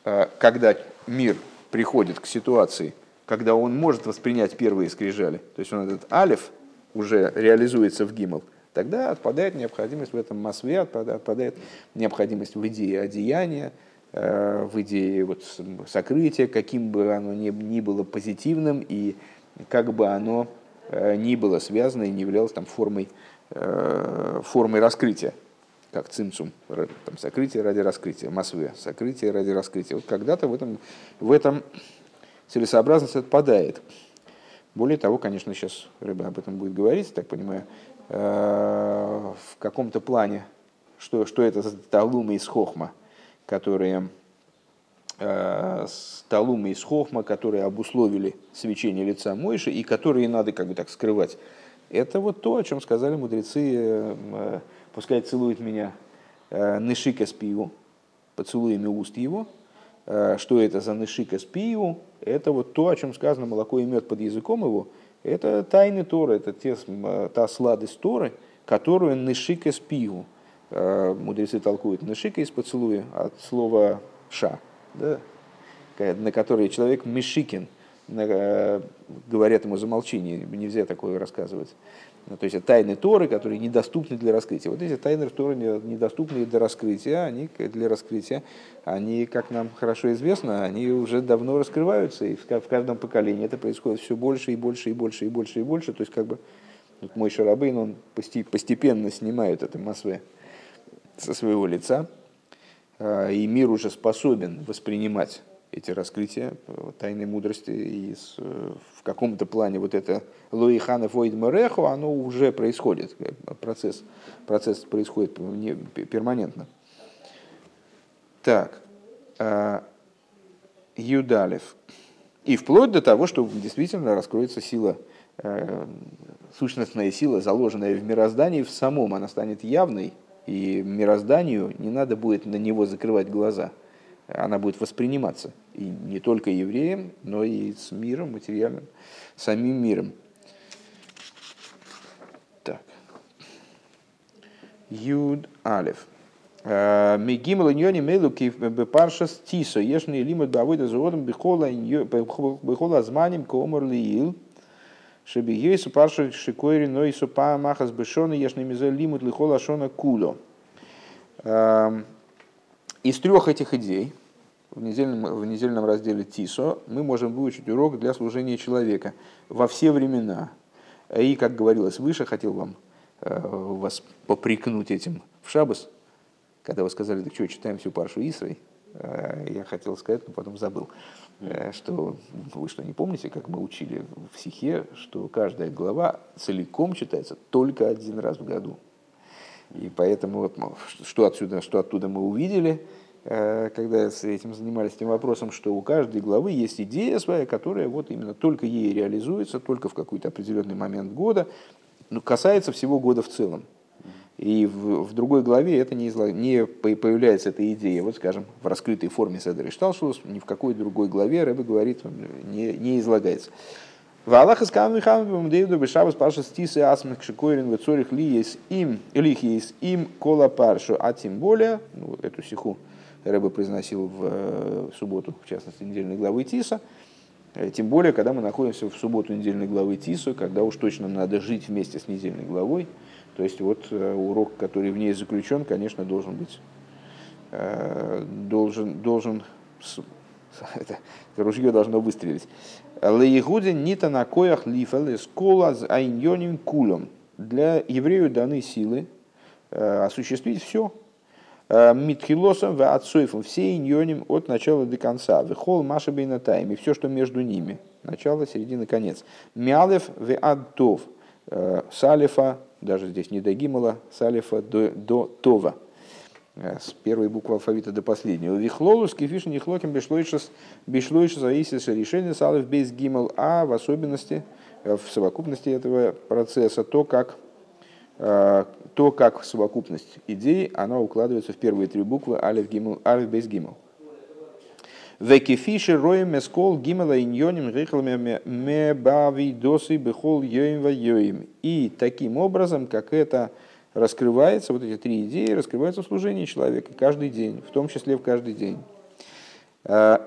э, когда мир приходит к ситуации, когда он может воспринять первые скрижали, то есть он этот алиф уже реализуется в гимл, тогда отпадает необходимость в этом масве, отпадает необходимость в идее одеяния, э, в идее вот сокрытия, каким бы оно ни, ни было позитивным и как бы оно э, ни было связано и не являлось там формой, э, формой раскрытия, как цимцум, там, сокрытие ради раскрытия, масве, сокрытие ради раскрытия. Вот когда-то в этом, в этом целесообразность отпадает. Более того, конечно, сейчас Рыба об этом будет говорить, так понимаю, Э, в каком-то плане, что, что это за талумы из хохма, которые э, талумы из хохма, которые обусловили свечение лица Мойши и которые надо как бы так скрывать. Это вот то, о чем сказали мудрецы, э, пускай целует меня Нышика Спиву, поцелуями уст его. Что это за Нышика Спиву? Это вот то, о чем сказано молоко и мед под языком его – это тайны Торы, это те, та сладость Торы, которую нышика спигу. Э, мудрецы толкуют нышика из поцелуя от слова ша, да, на который человек мешикин, э, говорят ему замолчение, нельзя такое рассказывать. Ну, то есть это тайны Торы, которые недоступны для раскрытия. Вот эти тайны Торы недоступны для раскрытия, они для раскрытия, они, как нам хорошо известно, они уже давно раскрываются, и в каждом поколении это происходит все больше и больше и больше и больше и больше. То есть как бы вот мой Шарабейн, он постепенно снимает это масве со своего лица, а, и мир уже способен воспринимать эти раскрытия тайной мудрости. И в каком-то плане вот это Луихана Войд Мереху, оно уже происходит. Процесс, процесс происходит не, перманентно. Так. А, Юдалев. И вплоть до того, что действительно раскроется сила, э, сущностная сила, заложенная в мироздании, в самом она станет явной, и мирозданию не надо будет на него закрывать глаза – она будет восприниматься и не только евреем, но и с миром материальным, самим миром. Так. Юд Алев. Э, Мегимал иньони мелуки бепаршас тисо, ешни лимат бавойда заводом бихола азманим комар лиил, чтобы ейсу парша шикойри нойсу па махас бешона, ешни мизе лимут лихола шона куло. Из трех этих идей, в недельном, в недельном разделе Тисо мы можем выучить урок для служения человека во все времена. И, как говорилось выше, хотел вам э, вас попрекнуть этим в Шабас, когда вы сказали, так что, читаем всю паршу Исрой, э, я хотел сказать, но потом забыл, э, что вы что, не помните, как мы учили в Сихе, что каждая глава целиком читается только один раз в году. И поэтому вот, что, отсюда, что оттуда мы увидели – Э, когда с этим занимались этим вопросом, что у каждой главы есть идея своя, которая вот именно только ей реализуется, только в какой-то определенный момент года, ну, касается всего года в целом. И в, в другой главе это не, излаг... не появляется эта идея, вот скажем, в раскрытой форме Седер и Шталшус, ни в какой другой главе Рэбе говорит, не, не излагается. В Аллах из Камвихам Дэвиду Бешабас Парша Стисы Асмах Шикойрин Вецорих Ли есть им, Лих есть им Кола Паршу, а тем более, ну, эту сиху Рэбе произносил в, э, в субботу, в частности, недельной главы Тиса. Э, тем более, когда мы находимся в субботу недельной главы Тису, когда уж точно надо жить вместе с недельной главой, То есть вот урок, который в ней заключен, конечно, должен быть, должен, должен это, это ружье должно выстрелить. Лейгудин нита на коях лифел из кола с айньоним кулом. Для еврею даны силы э, осуществить все. Э, Митхилосом в отцойфом все иньоним от начала до конца. Вехол маша бейнатайм и все, что между ними. Начало, середина, конец. Мялев в адтов. Э, салифа, даже здесь не до гимала, салифа до, до това. С первой буквы алфавита до последнего. Вихлолус, кефиш, нихлоким, бишлойшес, бишлойшес, зависит решение салев без гимал, а в особенности, э, в совокупности этого процесса, то, как э, то, как совокупность идей, она укладывается в первые три буквы алиф, гимал, алиф без гимал. Векефиши роем эскол гимала иньоним рихлами мебави досы бехол йоим ва йоим. И таким образом, как это раскрывается, вот эти три идеи раскрываются в служении человека каждый день, в том числе в каждый день. А,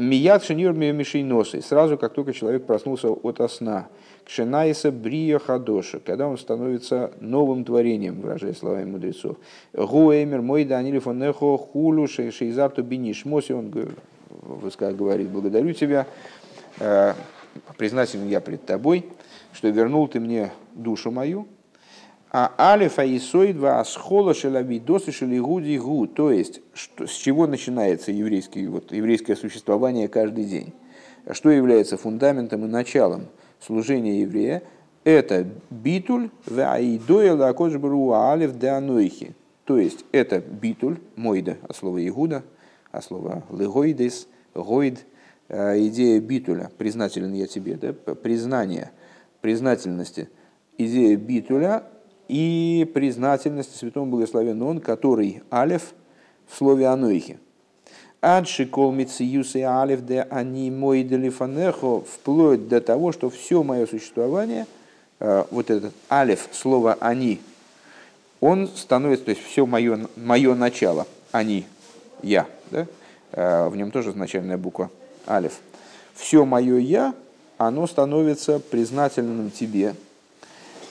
Мият шенюр мишейносы, сразу как только человек проснулся от сна. Кшенайса брия хадоша, когда он становится новым творением, выражая словами мудрецов. Гуэмер мой данили фонехо хулу шейзарту биниш. Моси он говорит, благодарю тебя, а, признателен я пред тобой, что вернул ты мне душу мою, а алифа и сойдва асхола шелавидосы шелигуди гу. То есть, что, с чего начинается еврейский, вот, еврейское существование каждый день? Что является фундаментом и началом служения еврея? Это битуль в аидоя лакоджбру алиф де анойхи. То есть, это битуль, мойда, от слова игуда, от слова легоидес, гойд, э, идея битуля, признателен я тебе, да, признание, признательности. Идея битуля и признательности святому благословенному он, который алев в слове анойхи. Адши кол и алев де они мой делифанехо, вплоть до того, что все мое существование, э, вот этот алев, слово они, он становится, то есть все мое, мое начало, они, я, да? Э, в нем тоже значальная буква алев. Все мое я, оно становится признательным тебе.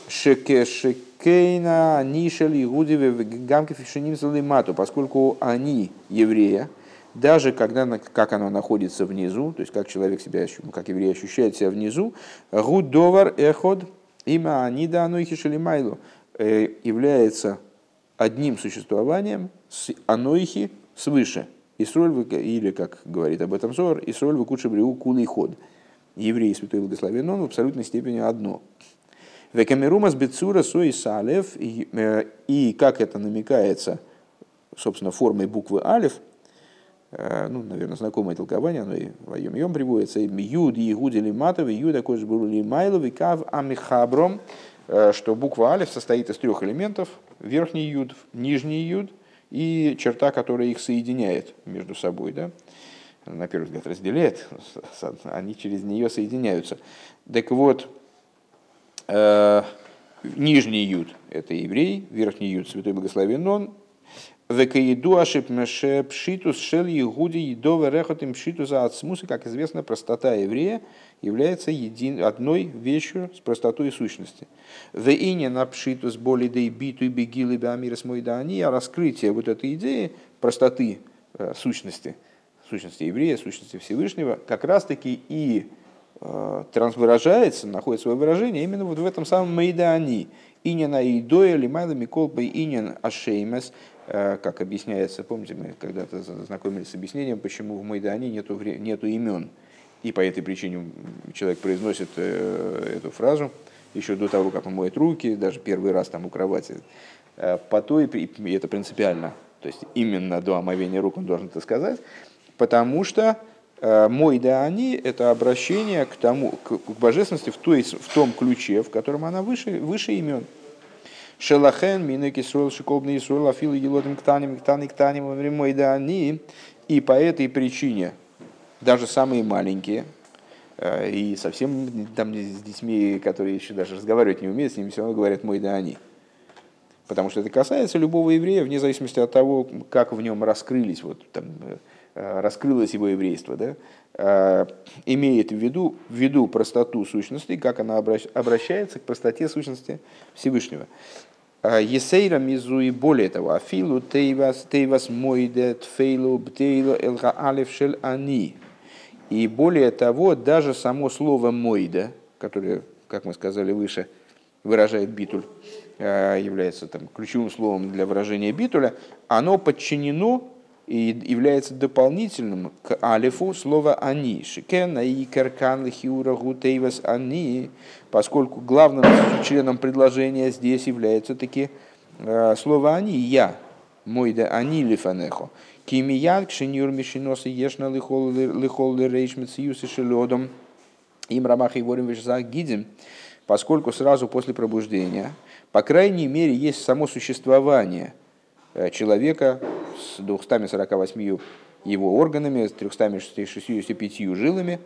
Шеке, шеке Кейна, Нишель, Игудеве, Гамки, Фишиним, Салимату, поскольку они еврея, даже когда, как оно находится внизу, то есть как человек себя, как еврей ощущает себя внизу, Гудовар Эход, имя Анида Анойхи Шалимайлу, э, является одним существованием с Анойхи свыше. Исроль, или, как говорит об этом Зор, Исроль выкучи бриу кулый ход. Еврей, святой благословен, он в абсолютной степени одно. Векамерумас бецура сои салев, э, и как это намекается, собственно, формой буквы алев, э, ну, наверное, знакомое толкование, оно и в Айом Йом приводится, юд и гудели матовый, юд акош бурули майловый, кав амихабром, э, что буква алев состоит из трех элементов, верхний юд, нижний юд и черта, которая их соединяет между собой, да, на первый взгляд разделяет, они через нее соединяются. Так вот, нижний юд – это еврей, верхний юд – святой благословен он. Векаиду ашип пшитус шел егуди едова рехотим пшитуса от смуса, как известно, простота еврея является един, одной вещью с простотой сущности. В ине на пшитус боли и биту и бегилы беамирас они, а раскрытие вот этой идеи простоты э, сущности, сущности еврея, сущности Всевышнего, как раз таки и Э, выражается, находит свое выражение именно вот в этом самом Мейдани. Инин Аидоя, Лимайла Миколпа, Инин Ашеймес, э, как объясняется, помните, мы когда-то знакомились с объяснением, почему в Майдане нету, нету имен. И по этой причине человек произносит э, эту фразу еще до того, как он моет руки, даже первый раз там у кровати. По той, и это принципиально, то есть именно до омовения рук он должен это сказать, потому что мой да они – это обращение к, тому, к, божественности в, той, в том ключе, в котором она выше, выше имен. Шелахен, Минек Исруэл, Шиколбный Исруэл, Афил, Елотим, Ктаним, Ктан, Ктаним, мой да они. И по этой причине даже самые маленькие, э, и совсем там с детьми, которые еще даже разговаривать не умеют, с ними все равно говорят «мой да они». Потому что это касается любого еврея, вне зависимости от того, как в нем раскрылись вот, там, э, Э, раскрылось его еврейство, да, э, имеет в виду, в виду простоту сущности, как она обращается к простоте сущности Всевышнего. Есейра мизу и более того, афилу тейвас тейвас мойде тфейлу бтейлу элха алиф шель ани. И более того, даже само слово мойда, которое, как мы сказали выше, выражает битуль, э, является там, ключевым словом для выражения битуля, оно подчинено и является дополнительным к алифу слова «они». Шикена и каркан лихиура гутейвас «они», поскольку главным членом предложения здесь является таки э, слово «они» – «я», мой да «они лифанехо». Кимиян кшенюр мишиноса ешна лихол лирейшмит сиюсы шелодом им рамах и ворим гидим, поскольку сразу после пробуждения, по крайней мере, есть само существование э, человека с 248 его органами, с 365 жилами,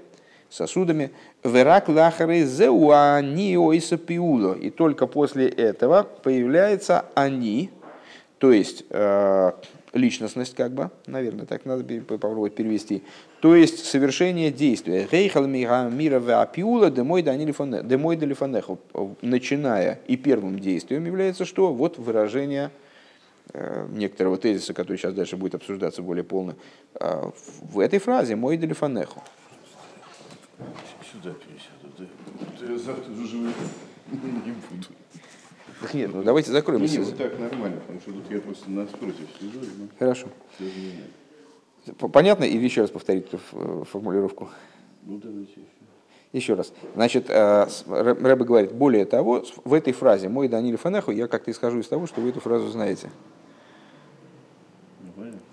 сосудами. Верак лахары зеуани пиуло. И только после этого появляется они, то есть э, личностность, как бы, наверное, так надо попробовать перевести. То есть совершение действия. Рейхал мира вапиула демой делифанеху. Начиная и первым действием является что? Вот выражение некоторого тезиса, который сейчас дальше будет обсуждаться более полно, э, в этой фразе «мой делифанеху». Сюда пересяду. Я завтра уже не буду. Нет, ну давайте закроем. Нет, вот так нормально, потому что тут я просто напротив сижу. Ну, Хорошо. Понятно? Или еще раз повторить эту э, формулировку? Ну, давайте еще. Еще раз. Значит, Рэбе говорит, более того, в этой фразе «мой Даниль Фанеху» я как-то исхожу из того, что вы эту фразу знаете.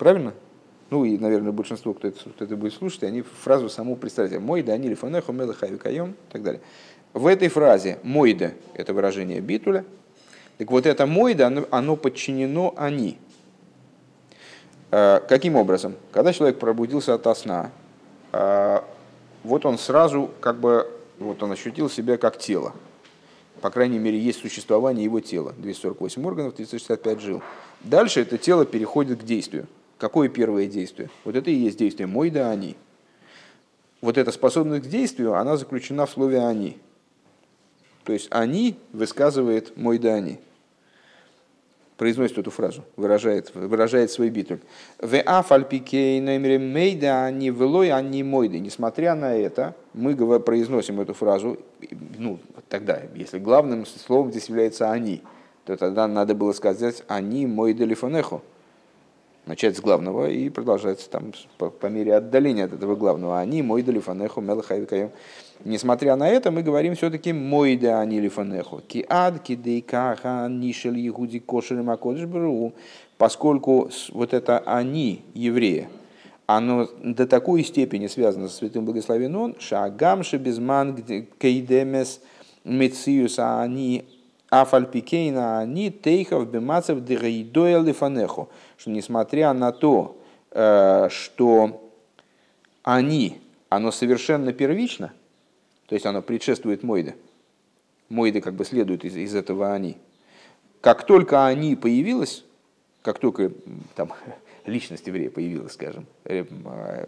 Правильно? Ну и, наверное, большинство, кто это, кто это будет слушать, они фразу саму представляют. Мой да анили фанеху и так далее. В этой фразе мойда – это выражение битуля. Так вот это мойда, оно, оно подчинено они. А, каким образом? Когда человек пробудился от сна, а, вот он сразу как бы, вот он ощутил себя как тело. По крайней мере, есть существование его тела. 248 органов, 365 жил. Дальше это тело переходит к действию. Какое первое действие? Вот это и есть действие «мой да они». Вот эта способность к действию, она заключена в слове «они». То есть «они» высказывает «мой да они». Произносит эту фразу, выражает, выражает свой битуль. «В мейда они велой они мойды». Несмотря на это, мы произносим эту фразу, ну, тогда, если главным словом здесь является «они», то тогда надо было сказать «они мой делифонеху», начать с главного и продолжается там по, по мере отдаления от этого главного. Они мой далифанеху мелахайвикаем. Несмотря на это, мы говорим все-таки мой да они лифанеху. Ки ад ки дейкаха нишель егуди кошелем акодыш Поскольку вот это они, евреи, оно до такой степени связано со святым благословен он, шагам шебезман кейдемес мециюса они афальпикейна они тейхов бемацев дерейдоя лифанеху что несмотря на то, э, что они, оно совершенно первично, то есть оно предшествует Мойде, Мойде как бы следует из, из этого они. Как только они появилась, как только там, личность еврея появилась, скажем, э,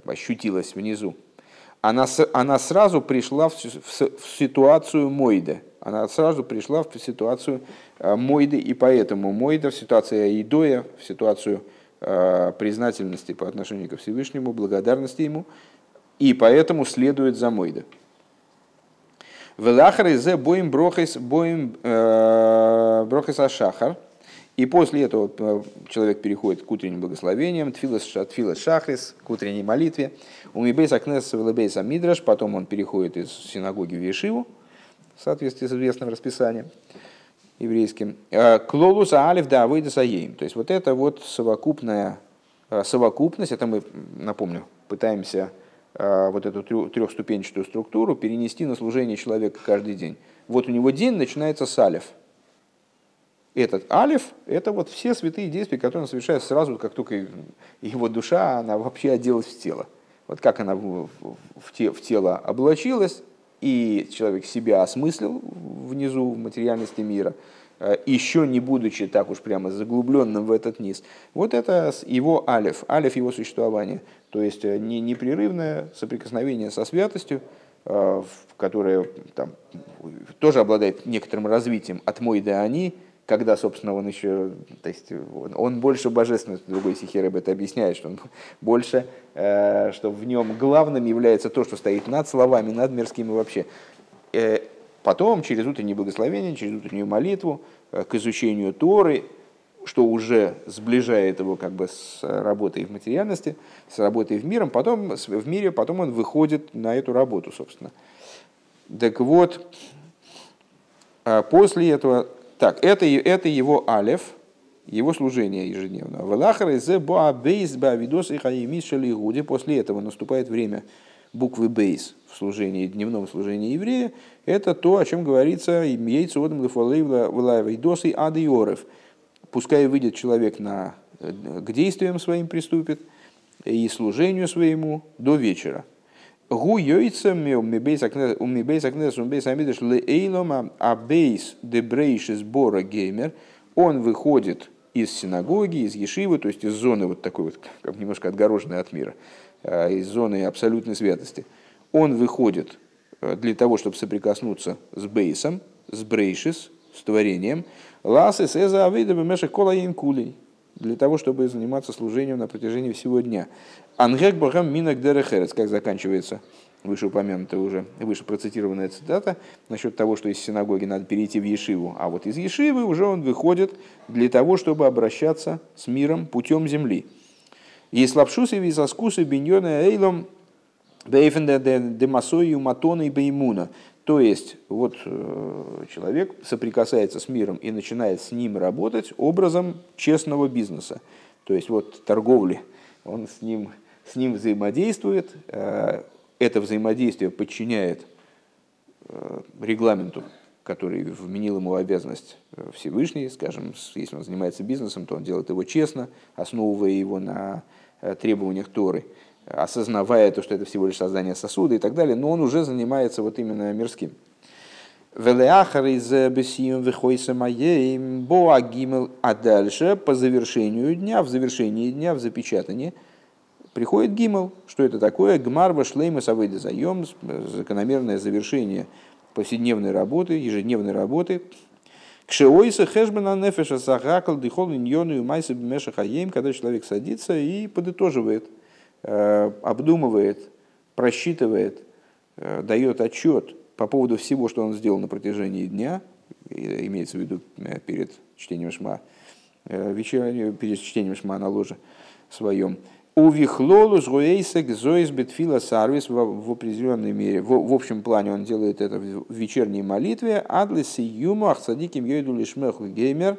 ощутилась внизу, она, она сразу пришла в, в, в ситуацию Мойде. Она сразу пришла в ситуацию Э, Мойды, и поэтому Мойда в ситуации Аидоя, в ситуацию э, признательности по отношению ко Всевышнему, благодарности ему, и поэтому следует за Мойда. Велахар зе боим брохис боим э, брохис ашахар. И после этого человек переходит к утренним благословениям, тфилас, шахрис, к утренней молитве. У Мибейс Акнес Велебейса Мидраш, потом он переходит из синагоги в Ешиву, в соответствии с известным расписанием еврейским. Э, Клолуса алиф да выйда саеем. То есть вот это вот совокупная э, совокупность, это мы, напомню, пытаемся э, вот эту трехступенчатую структуру перенести на служение человека каждый день. Вот у него день начинается с алиф. Этот алиф – это вот все святые действия, которые он совершает сразу, как только его душа, она вообще оделась в тело. Вот как она в тело облачилась, и человек себя осмыслил внизу в материальности мира, э, еще не будучи так уж прямо заглубленным в этот низ. Вот это его алиф, алиф его существования, то есть э, не непрерывное соприкосновение со святостью, э, которое там, тоже обладает некоторым развитием от мой до они, когда, собственно, он еще, то есть он, он больше божественный, другой Сихереб это объясняет, что он больше, э, что в нем главным является то, что стоит над словами, над мирскими вообще. Э, потом, через утреннее благословение, через утреннюю молитву, э, к изучению Торы, что уже сближает его как бы с работой в материальности, с работой в миром, потом в мире, потом он выходит на эту работу, собственно. Так вот, а после этого так, это, это его алев, его служение ежедневно. После этого наступает время буквы בית в служении, дневном служении еврея. Это то, о чем говорится יצא אדם לפעלו ולעבודתו עדי ערב. Пускай выйдет человек на, э, к действиям своим приступит и служению своему до вечера. הוא יוצא מבית הכנסת ומבית המדרש לעולם הבית דבראשית ברא גומר. Он выходит из синагоги, из Ешивы, то есть из зоны вот такой вот, как немножко отгороженной от мира, из зоны абсолютной святости. Он выходит для того, чтобы соприкоснуться с бейсом, с брейшис, с творением. Ласы сеза авида бемешек кола кулей для того, чтобы заниматься служением на протяжении всего дня. Ангек Бахам Минак Дерехерец, как заканчивается вышеупомянутая уже, выше процитированная цитата, насчет того, что из синагоги надо перейти в Ешиву, а вот из Ешивы уже он выходит для того, чтобы обращаться с миром путем земли. Еслапшусы визаскусы биньона эйлом бейфенда демасою матона и беймуна. То есть, вот э, человек соприкасается с миром и начинает с ним работать образом честного бизнеса. То есть, вот торговли. Он с ним, с ним взаимодействует, э, это взаимодействие подчиняет э, регламенту, который вменил ему обязанность Всевышний, скажем, если он занимается бизнесом, то он делает его честно, основывая его на требованиях Торы осознавая то, что это всего лишь создание сосуда и так далее, но он уже занимается вот именно мирским. А дальше, по завершению дня, в завершении дня, в запечатании, приходит гимл. Что это такое? Гмар шлейма савыда заем, закономерное завершение повседневной работы, ежедневной работы. Кшеойса хэшбена нефеша сахакал дихол иньону майса бмеша хаем, когда человек садится и подытоживает – обдумывает, просчитывает, э, дает отчет по поводу всего, что он сделал на протяжении дня, имеется в виду э, перед чтением шма, вечернего, перед чтением шма на ложе своем. У вихлолу жуэйсек зоис бетфила сарвис в определенной мере, в, общем плане он делает это в вечерней молитве. Адлиси юму ахсадиким йойду лишмеху геймер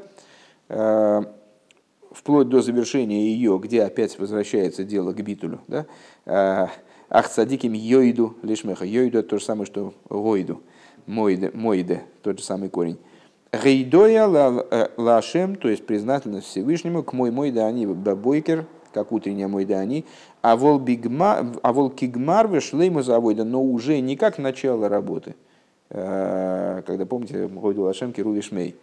вплоть до завершения ее, где опять возвращается дело к битулю, да, а, ах цадиким йойду лишмеха. Йойду это то же самое, что гойду, мойде, мойде тот же самый корень. Гейдоя э, лашем, то есть признательность Всевышнему, к мой мой да они бабойкер, как утренняя мой да они, а вол бигма, а вол кигмар вышлейму завода, но уже не как начало работы. Э, когда помните, Гойду лашем киру шмей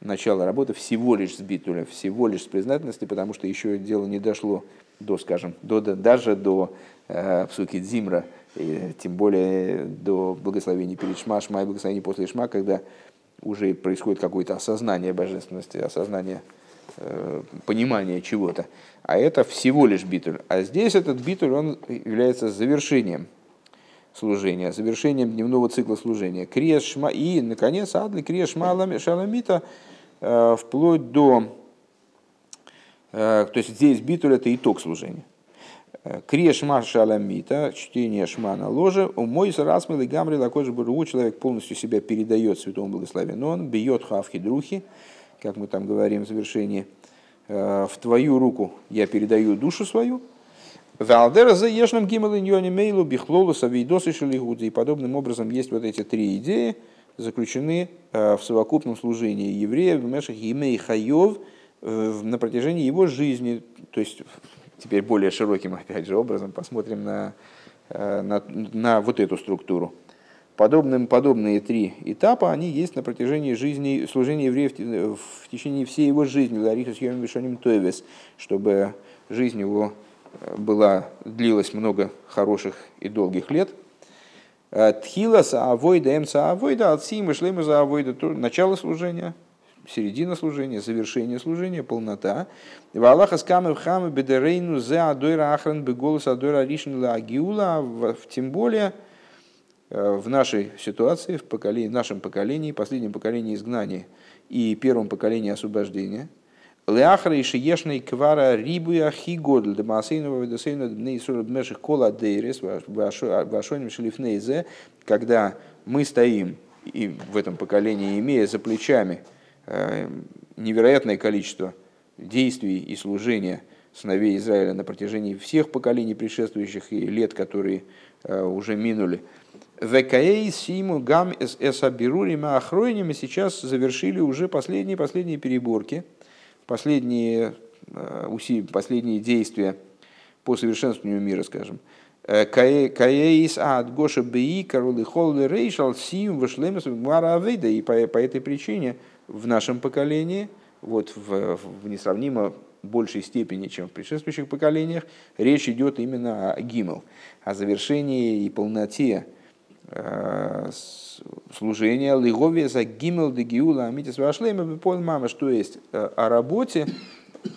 начало работы всего лишь с битуля, всего лишь с признательности, потому что еще дело не дошло до, скажем, до, даже до э, псуки Дзимра, и тем более до благословения перед Шма, Шма и благословения после Шма, когда уже происходит какое-то осознание божественности, осознание э, понимания чего-то. А это всего лишь битуль. А здесь этот битуль, он является завершением служения, завершением дневного цикла служения. Криес Шма и, наконец, Адли Криес Шма Шаламита – вплоть до... Э, то есть здесь битуль это итог служения. Э, Крия шма шаламита, чтение шма на ложе, у мой расмыл и гамри лакожи буру, человек полностью себя передает святому благословению, он бьет хавки друхи, как мы там говорим в завершении, в твою руку я передаю душу свою, Валдера за ешным гимал мейлу бихлолу савидосы шелигуди. И подобным образом есть вот эти три идеи – заключены э, в совокупном служении еврея в Мешах Имей Хайов э, на протяжении его жизни. То есть теперь более широким, опять же, образом посмотрим на, э, на, на вот эту структуру. Подобным, подобные три этапа, они есть на протяжении жизни, служения еврея в, течение всей его жизни, Ларихас Йом Вишаним Тойвес, чтобы жизнь его была, длилась много хороших и долгих лет – Тхила авойда, эмса авойда, алцим и шлема за авойда, начало служения, середина служения, завершение служения, полнота. В Аллаха скамы хамы бедерейну зе адойра ахран беголос адойра ришн агиула, тем более э, в нашей ситуации, в, поколении, в нашем поколении, последнем поколении изгнания и первом поколении освобождения, Леахра и шиешный квара рибуя хигодль демасейного ведосейна днейсура дмеших кола дейрес вашоним шлифнейзе, когда мы стоим и в этом поколении, имея за плечами э, невероятное количество действий и служения сыновей Израиля на протяжении всех поколений предшествующих и лет, которые э, уже минули. ВКА Симу Гам Эсабирурима Ахройними сейчас завершили уже последние последние переборки, последние, э, усилия, последние действия по совершенствованию мира, скажем. Каэис ад Гоша Бей, Карулы Холлы Рейшал, Сим, Вашлемес, Гмара Авейда. И по, по этой причине в нашем поколении, вот в, в несравнимо большей степени, чем в предшествующих поколениях, речь идет именно о гимел, о завершении и полноте э, служения лиговия за гимел де гиула амитис вашлема мама, что есть э, о работе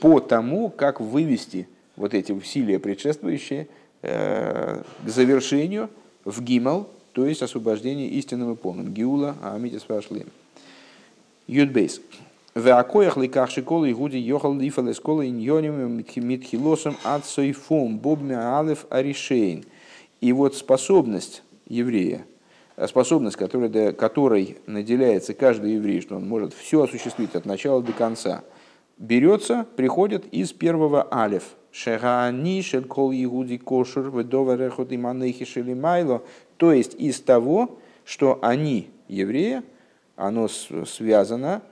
по тому, как вывести вот эти усилия предшествующие – Э, к завершению в гимал, то есть освобождение истинным и полным. Гиула, Амитис Пашлим. Юдбейс. Акоях ликах шиколы и гуди йохал лифал эсколы иньоним митхилосом от сойфом бобми алев аришейн. И вот способность еврея, способность, которой, которой наделяется каждый еврей, что он может все осуществить от начала до конца, берется, приходит из первого алев – Шехани шель кол игуди кошер ведоварехот и манехи шелимайло. То есть из того, что они, евреи, оно связано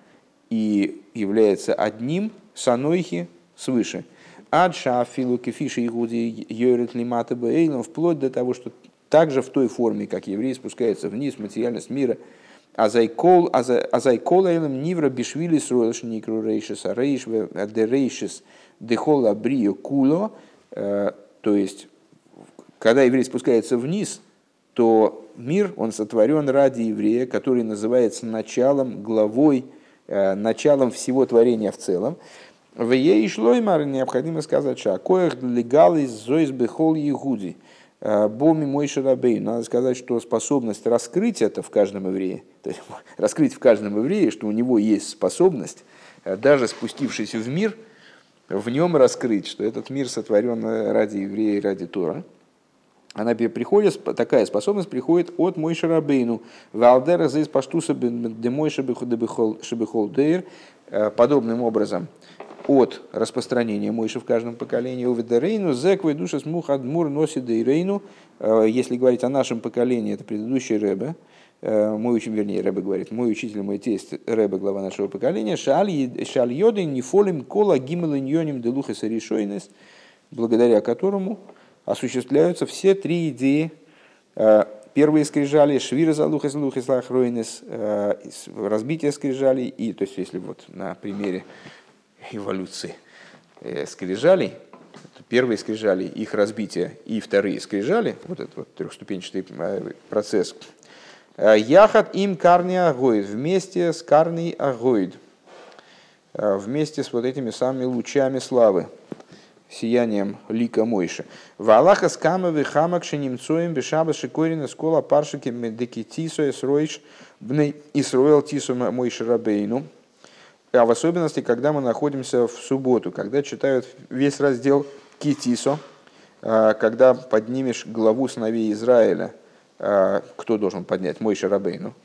и является одним с анойхи свыше. עד שאפילו כפי שיהודי יורד למטה בעולם, вплоть до того, что также в той форме, как евреи спускаются вниз материальность мира, אזי כל, אזי כל העולם נברא בשביל ישראל שנקראו ראשית, а ראש דראשית – דכל הבריאה כולה, э, то есть, когда еврей спускается вниз, то мир, он сотворен ради еврея, который называется началом, главой, э, началом всего творения в целом. В ей шлоймар необходимо сказать, что коях легал из зоис бехол егуди, боми мой шарабей. Надо сказать, что способность раскрыть это в каждом еврее, то есть раскрыть в каждом еврее, что у него есть способность, даже спустившись в мир – в нем раскрыть, что этот мир сотворен ради еврея, ради Тора. Она приходит, такая способность приходит от Мой Шарабейну. Валдера здесь паштуса демой шебехолдейр. Э, подобным образом, от распространения Мойши в каждом поколении, уведерейну, зеквой душа смух адмур носит дейрейну, э, если говорить о нашем поколении, это предыдущий Рэбе, Э, мой учитель, вернее, Рэбе говорит, мой учитель, мой тесть, Рэбе, глава нашего поколения, шаль йоды не фолим кола гимел иньоним делуха саришойнес, благодаря которому осуществляются все три идеи. Э, первые скрижали, швира залуха залуха разбитие скрижалей, и, то есть, если вот на примере эволюции скрижалей, первые скрижали, их разбитие и вторые скрижали, вот этот вот трехступенчатый процесс, Э, Яхат им карни агоид, вместе с карной агоид, э, вместе с вот этими самыми лучами славы, сиянием лика Мойши. Валаха с камовы хамак немцоем бешаба шикорина скола паршики медики тисо и сроиш бней исроил тисо Мойши рабейну. А в особенности, когда мы находимся в субботу, когда читают весь раздел Китисо, э, когда поднимешь главу сыновей Израиля – а, кто должен поднять? Мой Шарабейну.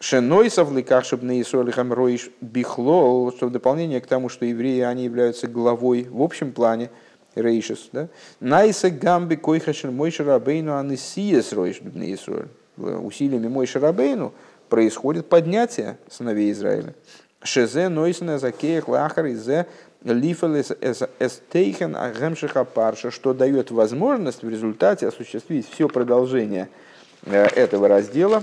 Шенойсов ликах, чтобы на Исолихам роиш бихлол, что в дополнение к тому, что евреи, они являются главой в общем плане, рейшес, да? Найса гамби койхашен мой шарабейну анисиес роиш на Исоль. Усилиями мой шарабейну происходит поднятие сыновей Израиля. Шезе нойсна закеях лахар изе лифалес эстейхен агемшиха парша, что дает возможность в результате осуществить все продолжение э, этого раздела.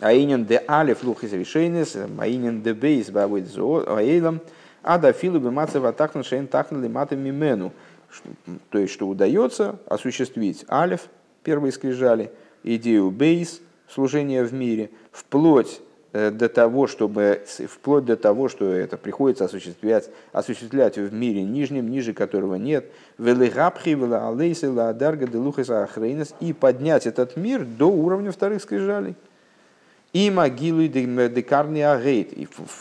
Аинен де алиф лухис решейнес, аинен де бейс бавит зоэлам, а да филу бемаце ватахна шейн тахна лимата мимену. То есть, что удается осуществить алиф, первые скрижали, идею бейс, служения в мире, вплоть до того, чтобы, вплоть до того, что это приходится осуществлять, осуществлять в мире нижнем, ниже которого нет, и поднять этот мир до уровня вторых скрижалей. И могилу декарный агейт,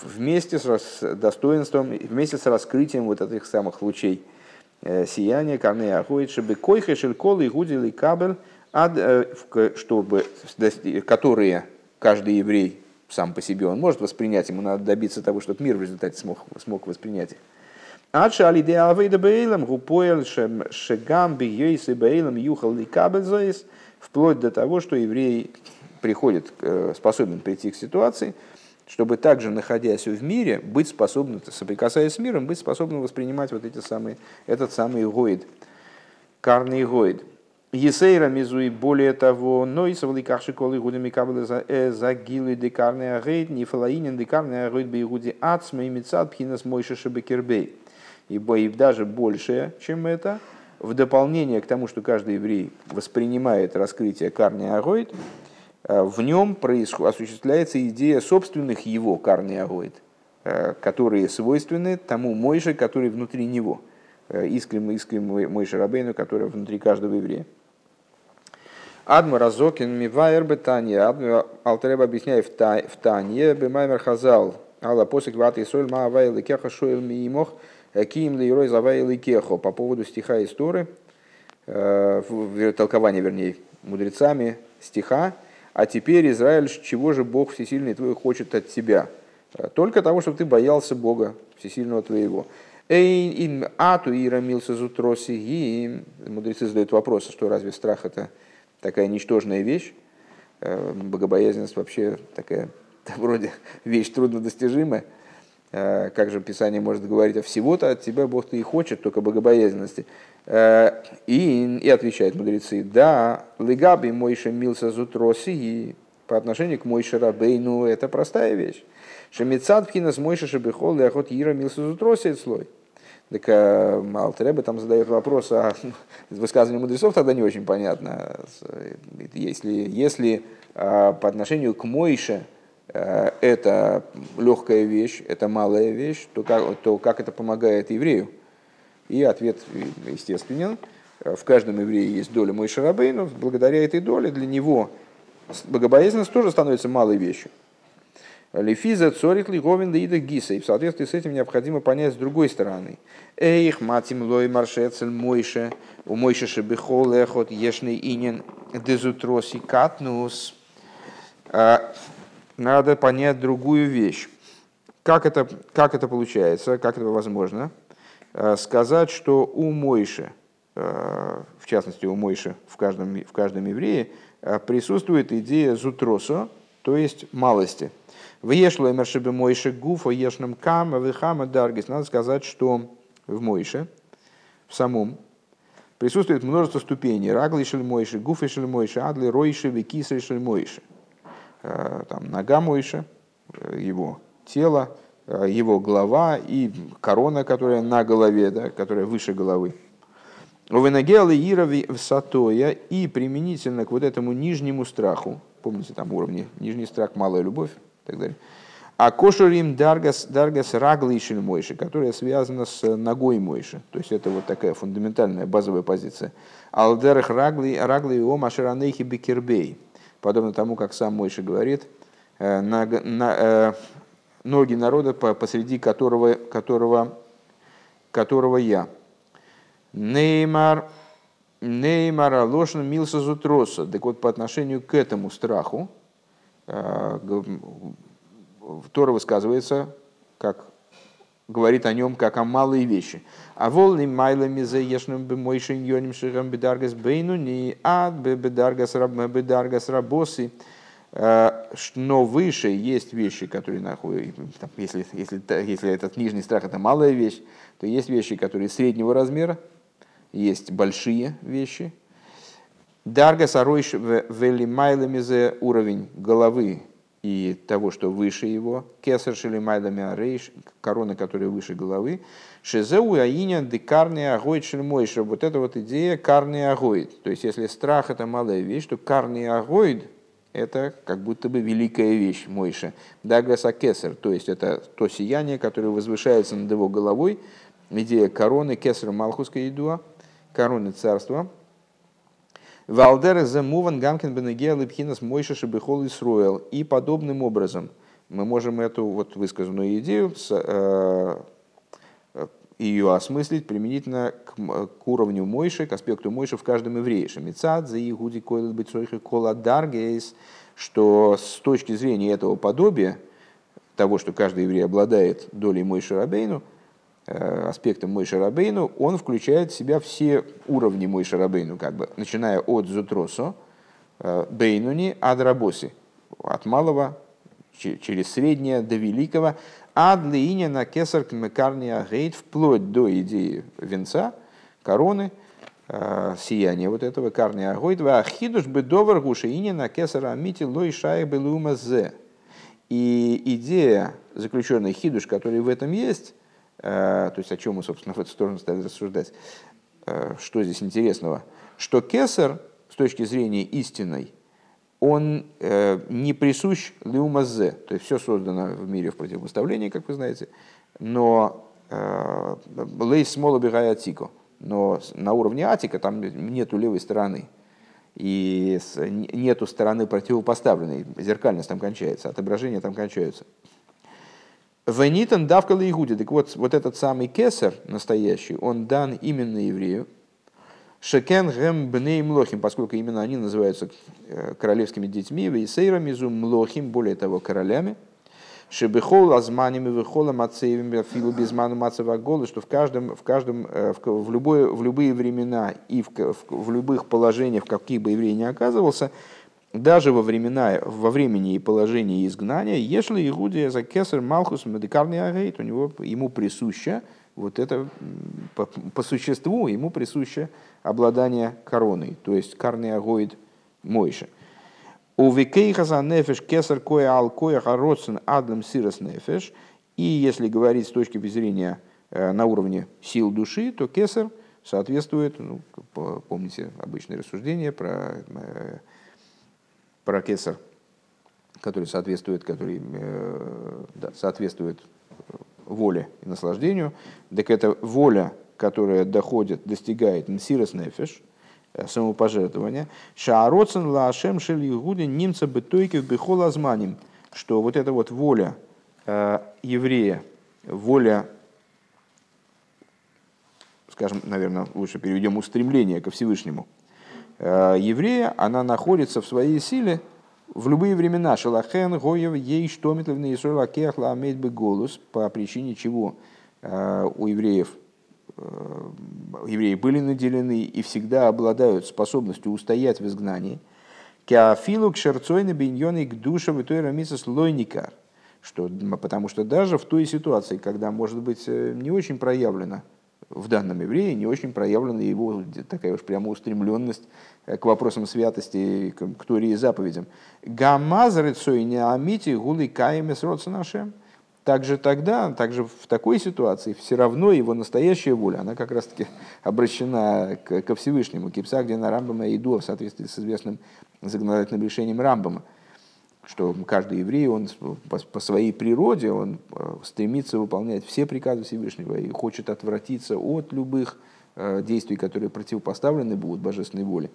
вместе с достоинством, вместе с раскрытием вот этих самых лучей э, сияния, карны агоид, чтобы койха шелькол и гудили кабель, э, чтобы, которые каждый еврей сам по себе он может воспринять, ему надо добиться того, чтобы мир в результате смог, смог воспринять их. Адша алиде авейда бейлам гупоэль шегам бигейсы бейлам юхал ли кабельзоис, вплоть до того, что еврей приходит, э, способен прийти к ситуации, чтобы также, находясь в мире, быть способным, соприкасаясь с миром, быть способным воспринимать вот эти самые, этот самый гоид, карный гоид. Есейра мизуи более того, но и савликах шиколы гудами кабелы э, за гилы не фалаинен декарный агейд бейгуди ацма и мецад пхинас мойша шебекербей. Ибо и даже больше, чем это, в дополнение к тому, что каждый еврей воспринимает раскрытие карни агоид, Э, в нем осуществляется идея собственных его карный агоид, э, которые свойственны тому Мойше, который внутри него, э, искрем, искрем Мойше Рабейну, который внутри каждого еврея. Адма Разокин Мивайер Бетанье, Алтереба объясняет в Танье, Бемаймер Хазал, Алла посек ваты соль ма авай лекеха шоэл миимох, киим лейрой завай лекехо, по поводу стиха истории, толкования, вернее, мудрецами стиха, а теперь, Израиль, чего же Бог Всесильный твой хочет от тебя? Э, только того, чтобы ты боялся Бога Всесильного твоего. Эй, ин ату и рамился зутроси мудрецы задают вопрос, что разве страх это такая ничтожная вещь? Э, богобоязненность вообще такая вроде вещь труднодостижимая. Э, как же Писание может говорить, а всего-то от тебя Бог-то и хочет, только богобоязненности. Э, и, и отвечают мудрецы, да, легаби Мойша Милса Зутроси, и по отношению к Мойше Рабейну это простая вещь. Шемицат Пхинас Мойша Шабихол и Охот Ира Милса Зутроси слой. Так э, Алтереба там задает вопрос, а высказывание мудрецов тогда не очень понятно. Если, если по отношению к Мойше это легкая вещь, это малая вещь, то как, то как это помогает еврею? И ответ естественен. В каждом еврее есть доля Мой Шарабейну. Благодаря этой доле для него богобоязненность тоже становится малой вещью. Лефиза цорит лиговин лида гиса. И в соответствии с этим необходимо понять с другой стороны. Эйх матим лой маршецель мойше. У мойше шебехол эхот ешный инин дезутроси катнус. А, надо понять другую вещь. Как это, как это получается, как это возможно? Э, сказать, что у Мойши, э, в частности у Мойши в каждом, в каждом еврее, присутствует идея зутросо, то есть малости. В ешло мершибе Мойши гуфа ешным кама вихама даргис. Надо сказать, что в Мойше, в самом, присутствует множество ступеней. Рагли шель Мойши, гуфы шель Мойши, адли ройши, викисы шель Мойши. Там нога Мойши, его тело, Э, его голова и корона, которая на голове, да, которая выше головы. Увенагелы Ирови в Сатоя и применительно к вот этому нижнему страху, помните там уровни, нижний страх, малая любовь и так далее. А кошурим даргас, даргас раглишин мойши, которая связана с ногой мойши. То есть это вот такая фундаментальная базовая позиция. Алдерх рагли, рагли о аширанейхи бекербей. Подобно тому, как сам Мойши говорит, э, на, на, э, ноги народа, посреди которого, которого, которого я. Неймар, Неймар Алошин Милса Зутроса. Так вот, по отношению к этому страху, Тора высказывается, как говорит о нем как о малые вещи. А волны майлами за ешным бы мойшин йоним шигам бедаргас бейну не ад бедаргас рабосы. Э, но выше есть вещи, которые находятся, если, если, если этот нижний страх это малая вещь, то есть вещи, которые среднего размера, есть большие вещи. Дарга саройш велимайлами уровень головы и того, что выше его, кесар шелимайлами арейш, корона, которая выше головы, шезеу аиня декарный агоид шельмойша. Вот это вот идея карный агоид. То есть, если страх это малая вещь, то карный агоид – это как будто бы великая вещь Мойши. Дагаса Кесар, то есть это то сияние, которое возвышается над его головой, идея короны Кесар Малхуска Идуа, короны царства. Валдер замуван гамкин бенегея липхинас Мойша шебехол Исруэл. И подобным образом мы можем эту вот высказанную идею с, э, ее осмыслить применительно к, к уровню Мойши, к аспекту Мойши в каждом еврее. Шамицад, за Игуди, Койл, Бецойхи, Кола, Даргейс, что с точки зрения этого подобия, того, что каждый еврей обладает долей Мойши Рабейну, э, аспектом Мойши Рабейну, он включает в себя все уровни Мойши Рабейну, как бы, начиная от Зутросо, э, Бейнуни, Адрабоси, от малого через среднее до великого, Адлииня на кесар кмекарния гейт, вплоть до идеи венца, короны, э, сияния вот этого карния агойт, ахидуш бы довар гушииня на кесара амити лой шай белума зе. И идея, заключенная хидуш, который в этом есть, то есть о чем мы, собственно, в эту сторону стали рассуждать, э, что здесь интересного, что кесар с точки зрения истинной, он э, не присущ леумазе, то есть все создано в мире в противопоставлении, как вы знаете, но э, лейс смола атико, но на уровне атика там нету левой стороны, и нету стороны противопоставленной, зеркальность там кончается, отображения там кончаются. Венитан давкала Игуди. Так вот, вот этот самый кесар настоящий, он дан именно еврею, Шекен гэм бней млохим, поскольку именно они называются э, королевскими детьми, вейсейрами зум млохим, более того, королями. Шебехол азманими выхола мацеевими филу безману мацева голы, что в каждом, в каждом, э, в, в, любое, в любые времена и в, в, в любых положениях, в каких бы еврей не оказывался, даже во, времена, во времени и положении изгнания, если Игудия за кесар Малхус Медикарный Агейт, у него ему присуще, вот это по, по существу ему присуще обладание короной, то есть карный агоид Мойша. У викейхаза нефеш кесар кое ал кое хароцен адлем сирос нефеш. И если говорить с точки зрения э, на уровне сил души, то кесар соответствует, ну, помните обычное рассуждение про, про кесар, который соответствует, который э, да, соответствует воле и наслаждению, так это воля которая доходит, достигает мсирос нефеш, э, самопожертвования, шаароцен лашем шель Игуди немца бытойки в бихол азманим, что вот эта вот воля э, еврея, воля, скажем, наверное, лучше переведем устремление ко Всевышнему, еврея, она находится в своей силе в любые времена. Шалахен, Гоев, ей штомитлевный Исруэл, Акех, Ламейт голос, по причине чего у евреев Э, евреи были наделены и всегда обладают способностью устоять в изгнании. Кеофилу к шерцойна биньоны к душе в той рамисас лойникар. Что, потому что даже в той ситуации, когда, может быть, э, не очень проявлена в данном еврее, не очень проявлена его такая уж прямо устремленность э, к вопросам святости, к Торе и заповедям. Гамазрецой не амити гулы каемес родсанашем также тогда, также в такой ситуации, все равно его настоящая воля, она как раз-таки обращена к, ко Всевышнему. Кипса, где на Рамбама и Иду в соответствии с известным законодательным решением Рамбама, что каждый еврей, он по, своей природе, он э, стремится выполнять все приказы Всевышнего и хочет отвратиться от любых э, действий, которые противопоставлены будут божественной воле.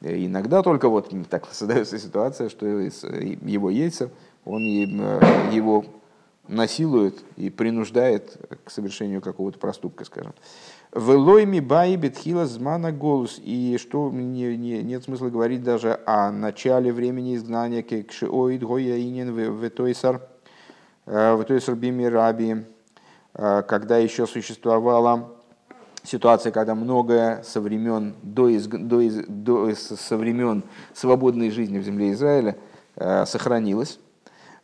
И иногда только вот так создается ситуация, что его яйца, он э, его насилует и принуждает к совершению какого-то проступка, скажем. Велойми баи бетхила змана голос. И что не, не, нет смысла говорить даже о начале времени изгнания кекшиоид гояинин ветойсар э, ветойсар бими раби, э, когда еще существовала ситуация, когда многое со времен, до, из, до, из, до, со времен свободной жизни в земле Израиля э, сохранилось.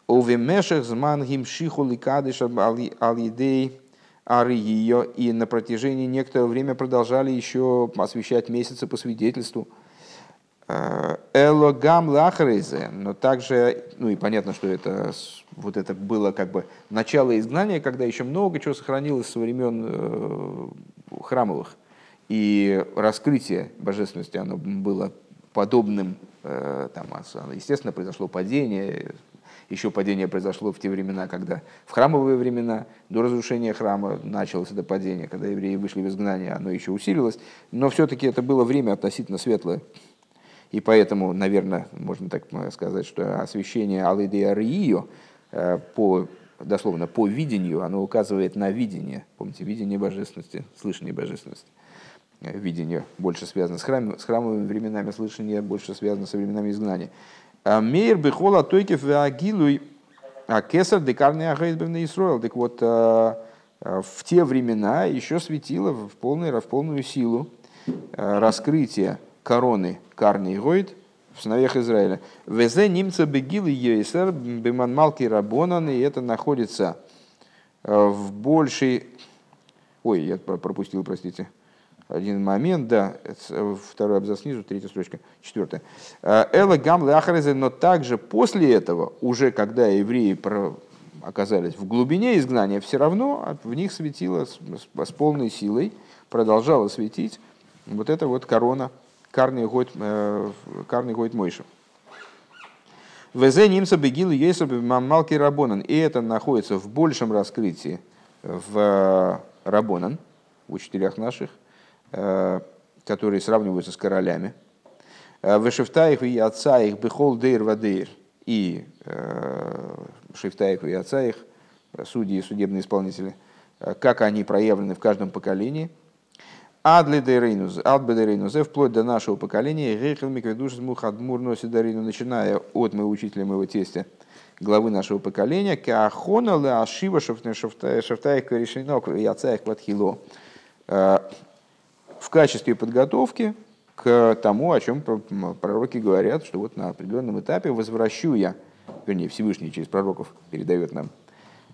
Овемешех зман гимшиху ликадыш алидей ария. И на протяжении некоторого времени продолжали еще освещать месяцы по свидетельству. Э, Элогам лахрейзе, но также, ну и понятно, что это, вот это было как бы начало изгнания, когда еще много чего сохранилось со времен э, храмовых. И раскрытие божественности, оно было подобным там, естественно, произошло падение, еще падение произошло в те времена, когда в храмовые времена, до разрушения храма началось это падение, когда евреи вышли в изгнание, оно еще усилилось, но все-таки это было время относительно светлое. И поэтому, наверное, можно так сказать, что освящение Алыдея Рио по дословно по видению, оно указывает на видение. Помните, видение божественности, слышание божественности. Э, видение больше связано с, храм, с храмовыми временами, слышание больше связано со временами изгнания. А Мейр бихола тойкев агилуй а кесар декарный агайдбевный Исроил. Так вот, э, э, в те времена еще светило в, полной, в полную силу раскрытие короны Карни Гойд в сыновьях Израиля. Везе немца бегилы ейсер биман малки рабонан, и это находится э, в большей... Ой, я пропустил, простите. Один момент, да, э, второй абзац снизу, третья строчка, четвертая. Эла гам ляхарезе, но также после этого, уже когда евреи оказались в глубине изгнания, все равно в них светило с полной силой, продолжала светить вот эта вот корона карный год, э, карный год Мойша. Везе немца бегил Ейсов Малки Рабонан. И это находится в большем раскрытии в э, Рабонан, в учителях наших, которые сравниваются с королями. Вешефтаих и отца их бехол дейр вадейр. И Шефтаих и отца их, судьи и судебные исполнители, как они проявлены в каждом поколении – Адли Дейрейнуз, Адбе вплоть до нашего поколения, Рейхел Микведуш Мухадмур носит Дарину, начиная от моего учителя, моего тестя, главы нашего поколения, Каахона Ле Ашива Шафтаих Корешинок и Ацаих Ватхило. В качестве подготовки к тому, о чем пророки говорят, что вот на определенном этапе возвращу я, вернее, Всевышний через пророков передает нам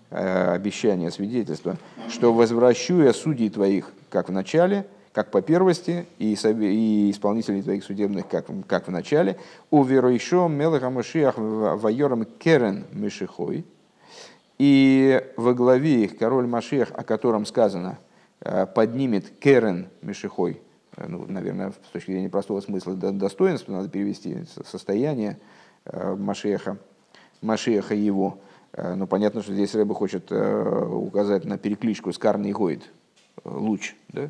э, обещание, свидетельство, что возвращу я судей твоих, как в начале, как по первости, и, исполнителей твоих судебных, как, как в начале. У верующего Мелаха Машиах Вайорам Керен Мишихой. И во главе их король Машиах, о котором сказано, поднимет Керен Мишихой. Э, ну, наверное, с точки зрения простого смысла достоинства надо перевести состояние э, Машиаха, Машиаха его. Но понятно, что здесь Рэба хочет указать на перекличку с Карный Гойд, луч, да?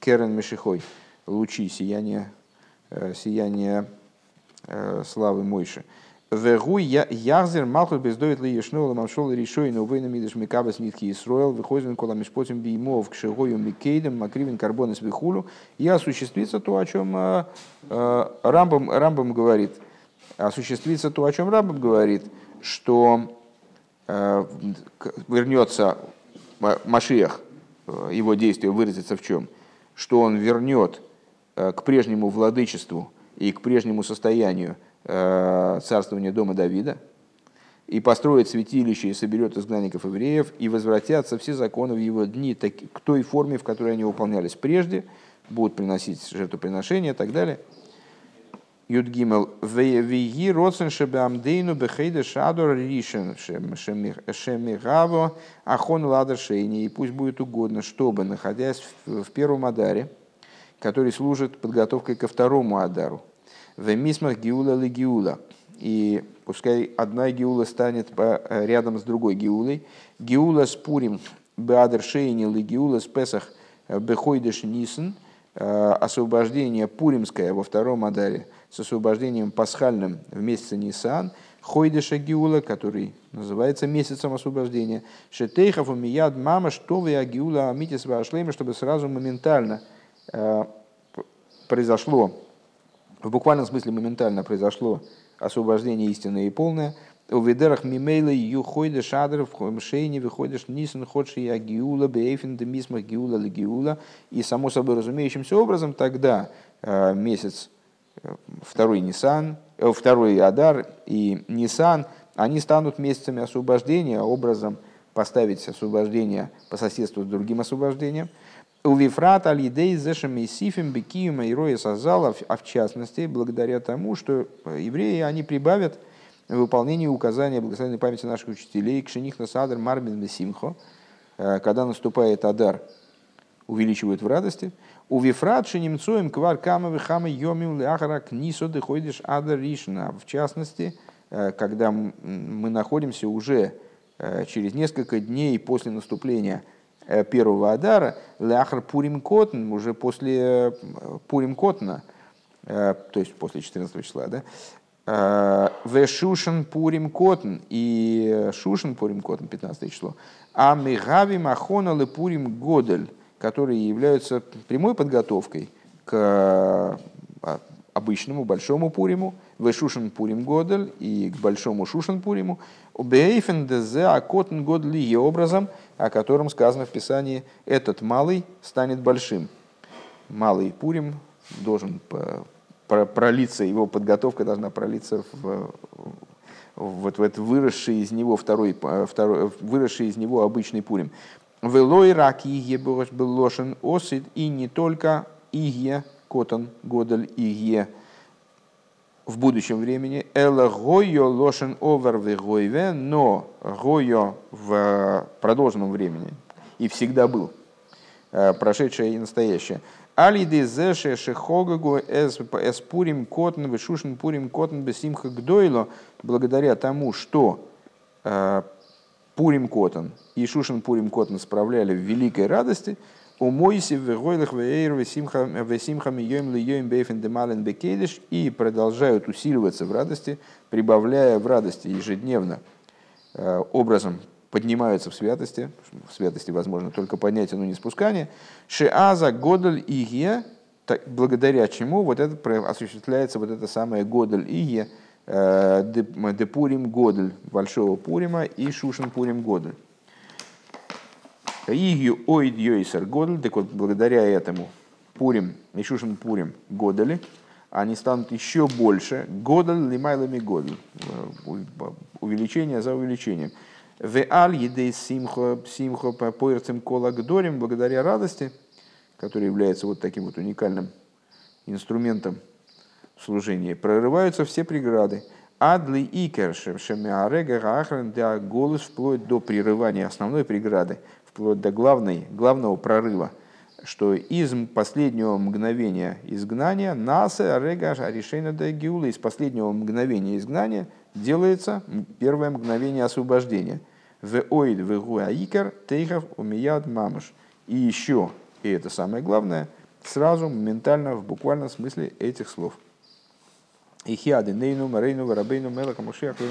Керен Мешихой, лучи сияния, э, сияния э, славы Мойши. Вегу язер малхус бездоит ли ешнул мамшол решой но вы намидыш микабас нитки Исроил выходим кола мишпотим бимов к шигою микейдем макривен карбон из вихулю и осуществится то, о чем э, Рамбам, Рамбам говорит. Осуществится то, о чем Рамбам говорит, что вернется Машиях, его действие выразится в чем? что он вернет э, к прежнему владычеству и к прежнему состоянию э, царствования дома Давида, и построит святилище и соберет изгнанников евреев, и возвратятся все законы в его дни так, к той форме, в которой они выполнялись прежде, будут приносить жертвоприношения и так далее. Юдгимел веги родсен шебамдейну бехейда шадор ришен шемигаво ахон ладер шейни. И пусть будет угодно, чтобы, находясь в первом адаре, который служит подготовкой ко второму адару, в мисмах гиула ли гиула, и пускай одна гиула станет рядом с другой гиулой, гиула с пурим беадер шейни ли гиула с песах бехойдеш нисен, освобождение пуримское во втором адаре – с освобождением пасхальным в месяце Нисан, Хойдеша Гиула, который называется месяцем освобождения, Шетейхов умияд мама, что вы Агиула Амитис Вашлейма, чтобы сразу моментально э, произошло, в буквальном смысле моментально произошло освобождение истинное и полное, у ведерах мимейла ю хойда шадр в шейне выходишь нисан ходши я гиула бейфин демисма гиула легиула. И само собой разумеющимся образом тогда э, месяц второй Нисан, э, второй Адар и Нисан, они станут месяцами освобождения, образом поставить освобождение по соседству с другим освобождением. У Вифрат Алидей Зешами Сифим Бекиюма и Роя Сазала, а в частности, благодаря тому, что евреи, они прибавят выполнение указания благословенной памяти наших учителей к Шених Насадр Мармин Симхо, э, когда наступает Адар, увеличивают в радости. У вифрадши немцоем квар камовы хамы йомим ляхара книсо доходишь ада ришна. В частности, э, когда мы находимся уже э, через несколько дней после наступления э, первого Адара, ляхар пурим котн, уже после пурим котна, то есть после 14 числа, да, в Пурим Котн и Шушен Пурим Котн, 15 число, а Мегави Махона Пурим Годель, которые являются прямой подготовкой к а, обычному большому Пуриму, в Пурим Годель и к большому Шушен Пуриму, Бейфен Дезе Акотн Годель и образом, о котором сказано в Писании, этот малый станет большим. Малый Пурим должен пролиться, его подготовка должна пролиться в, вот в этот выросший из него второй, второй выросший из него обычный Пурим. Велой рак иге был лошен осид, и не только иге, котон, годель иге в будущем времени. Эла гойо лошен овер вегойве, но гойо в продолженном времени и всегда был, э, прошедшее и настоящее. Алиды зеше шехогагу эс пурим котн вышушен пурим котн бесимха гдойло, благодаря тому, что э, Пурим Котон и Шушин Пурим Котон справляли в великой радости, у Мойси в Гойлах Вейр Весимхам Йоим Льоим Бейфен Демален Бекедиш и продолжают усиливаться в радости, прибавляя в радости ежедневно э, образом поднимаются в святости, в святости возможно только поднятие, но не спускание, Шиаза Годель Игье, благодаря чему вот это осуществляется вот это самое Годель Игье, Э, Депурим Годель Большого Пурима и Шушин Пурим Годель. Игью Ойд Йойсер Годель, так вот благодаря этому Пурим и Шушин Пурим Годели, они станут еще больше. Годель лимайлами Годель. Э, увеличение за увеличением. В аль едей симхо симхо по поерцем кола гдорим, благодаря радости, которая является вот таким вот уникальным инструментом служении прорываются все преграды. Адли икер шемиарега гахрен для голос вплоть до прерывания основной преграды, вплоть до главной, главного прорыва, что из последнего мгновения изгнания наса арега решение до гиула, из последнего мгновения изгнания делается первое мгновение освобождения. В оид в гуаикер тейхов умияд мамыш. И еще, и это самое главное, сразу, моментально, в буквальном смысле этих слов – и хиады нейну марейну варабейну мелака мушиах На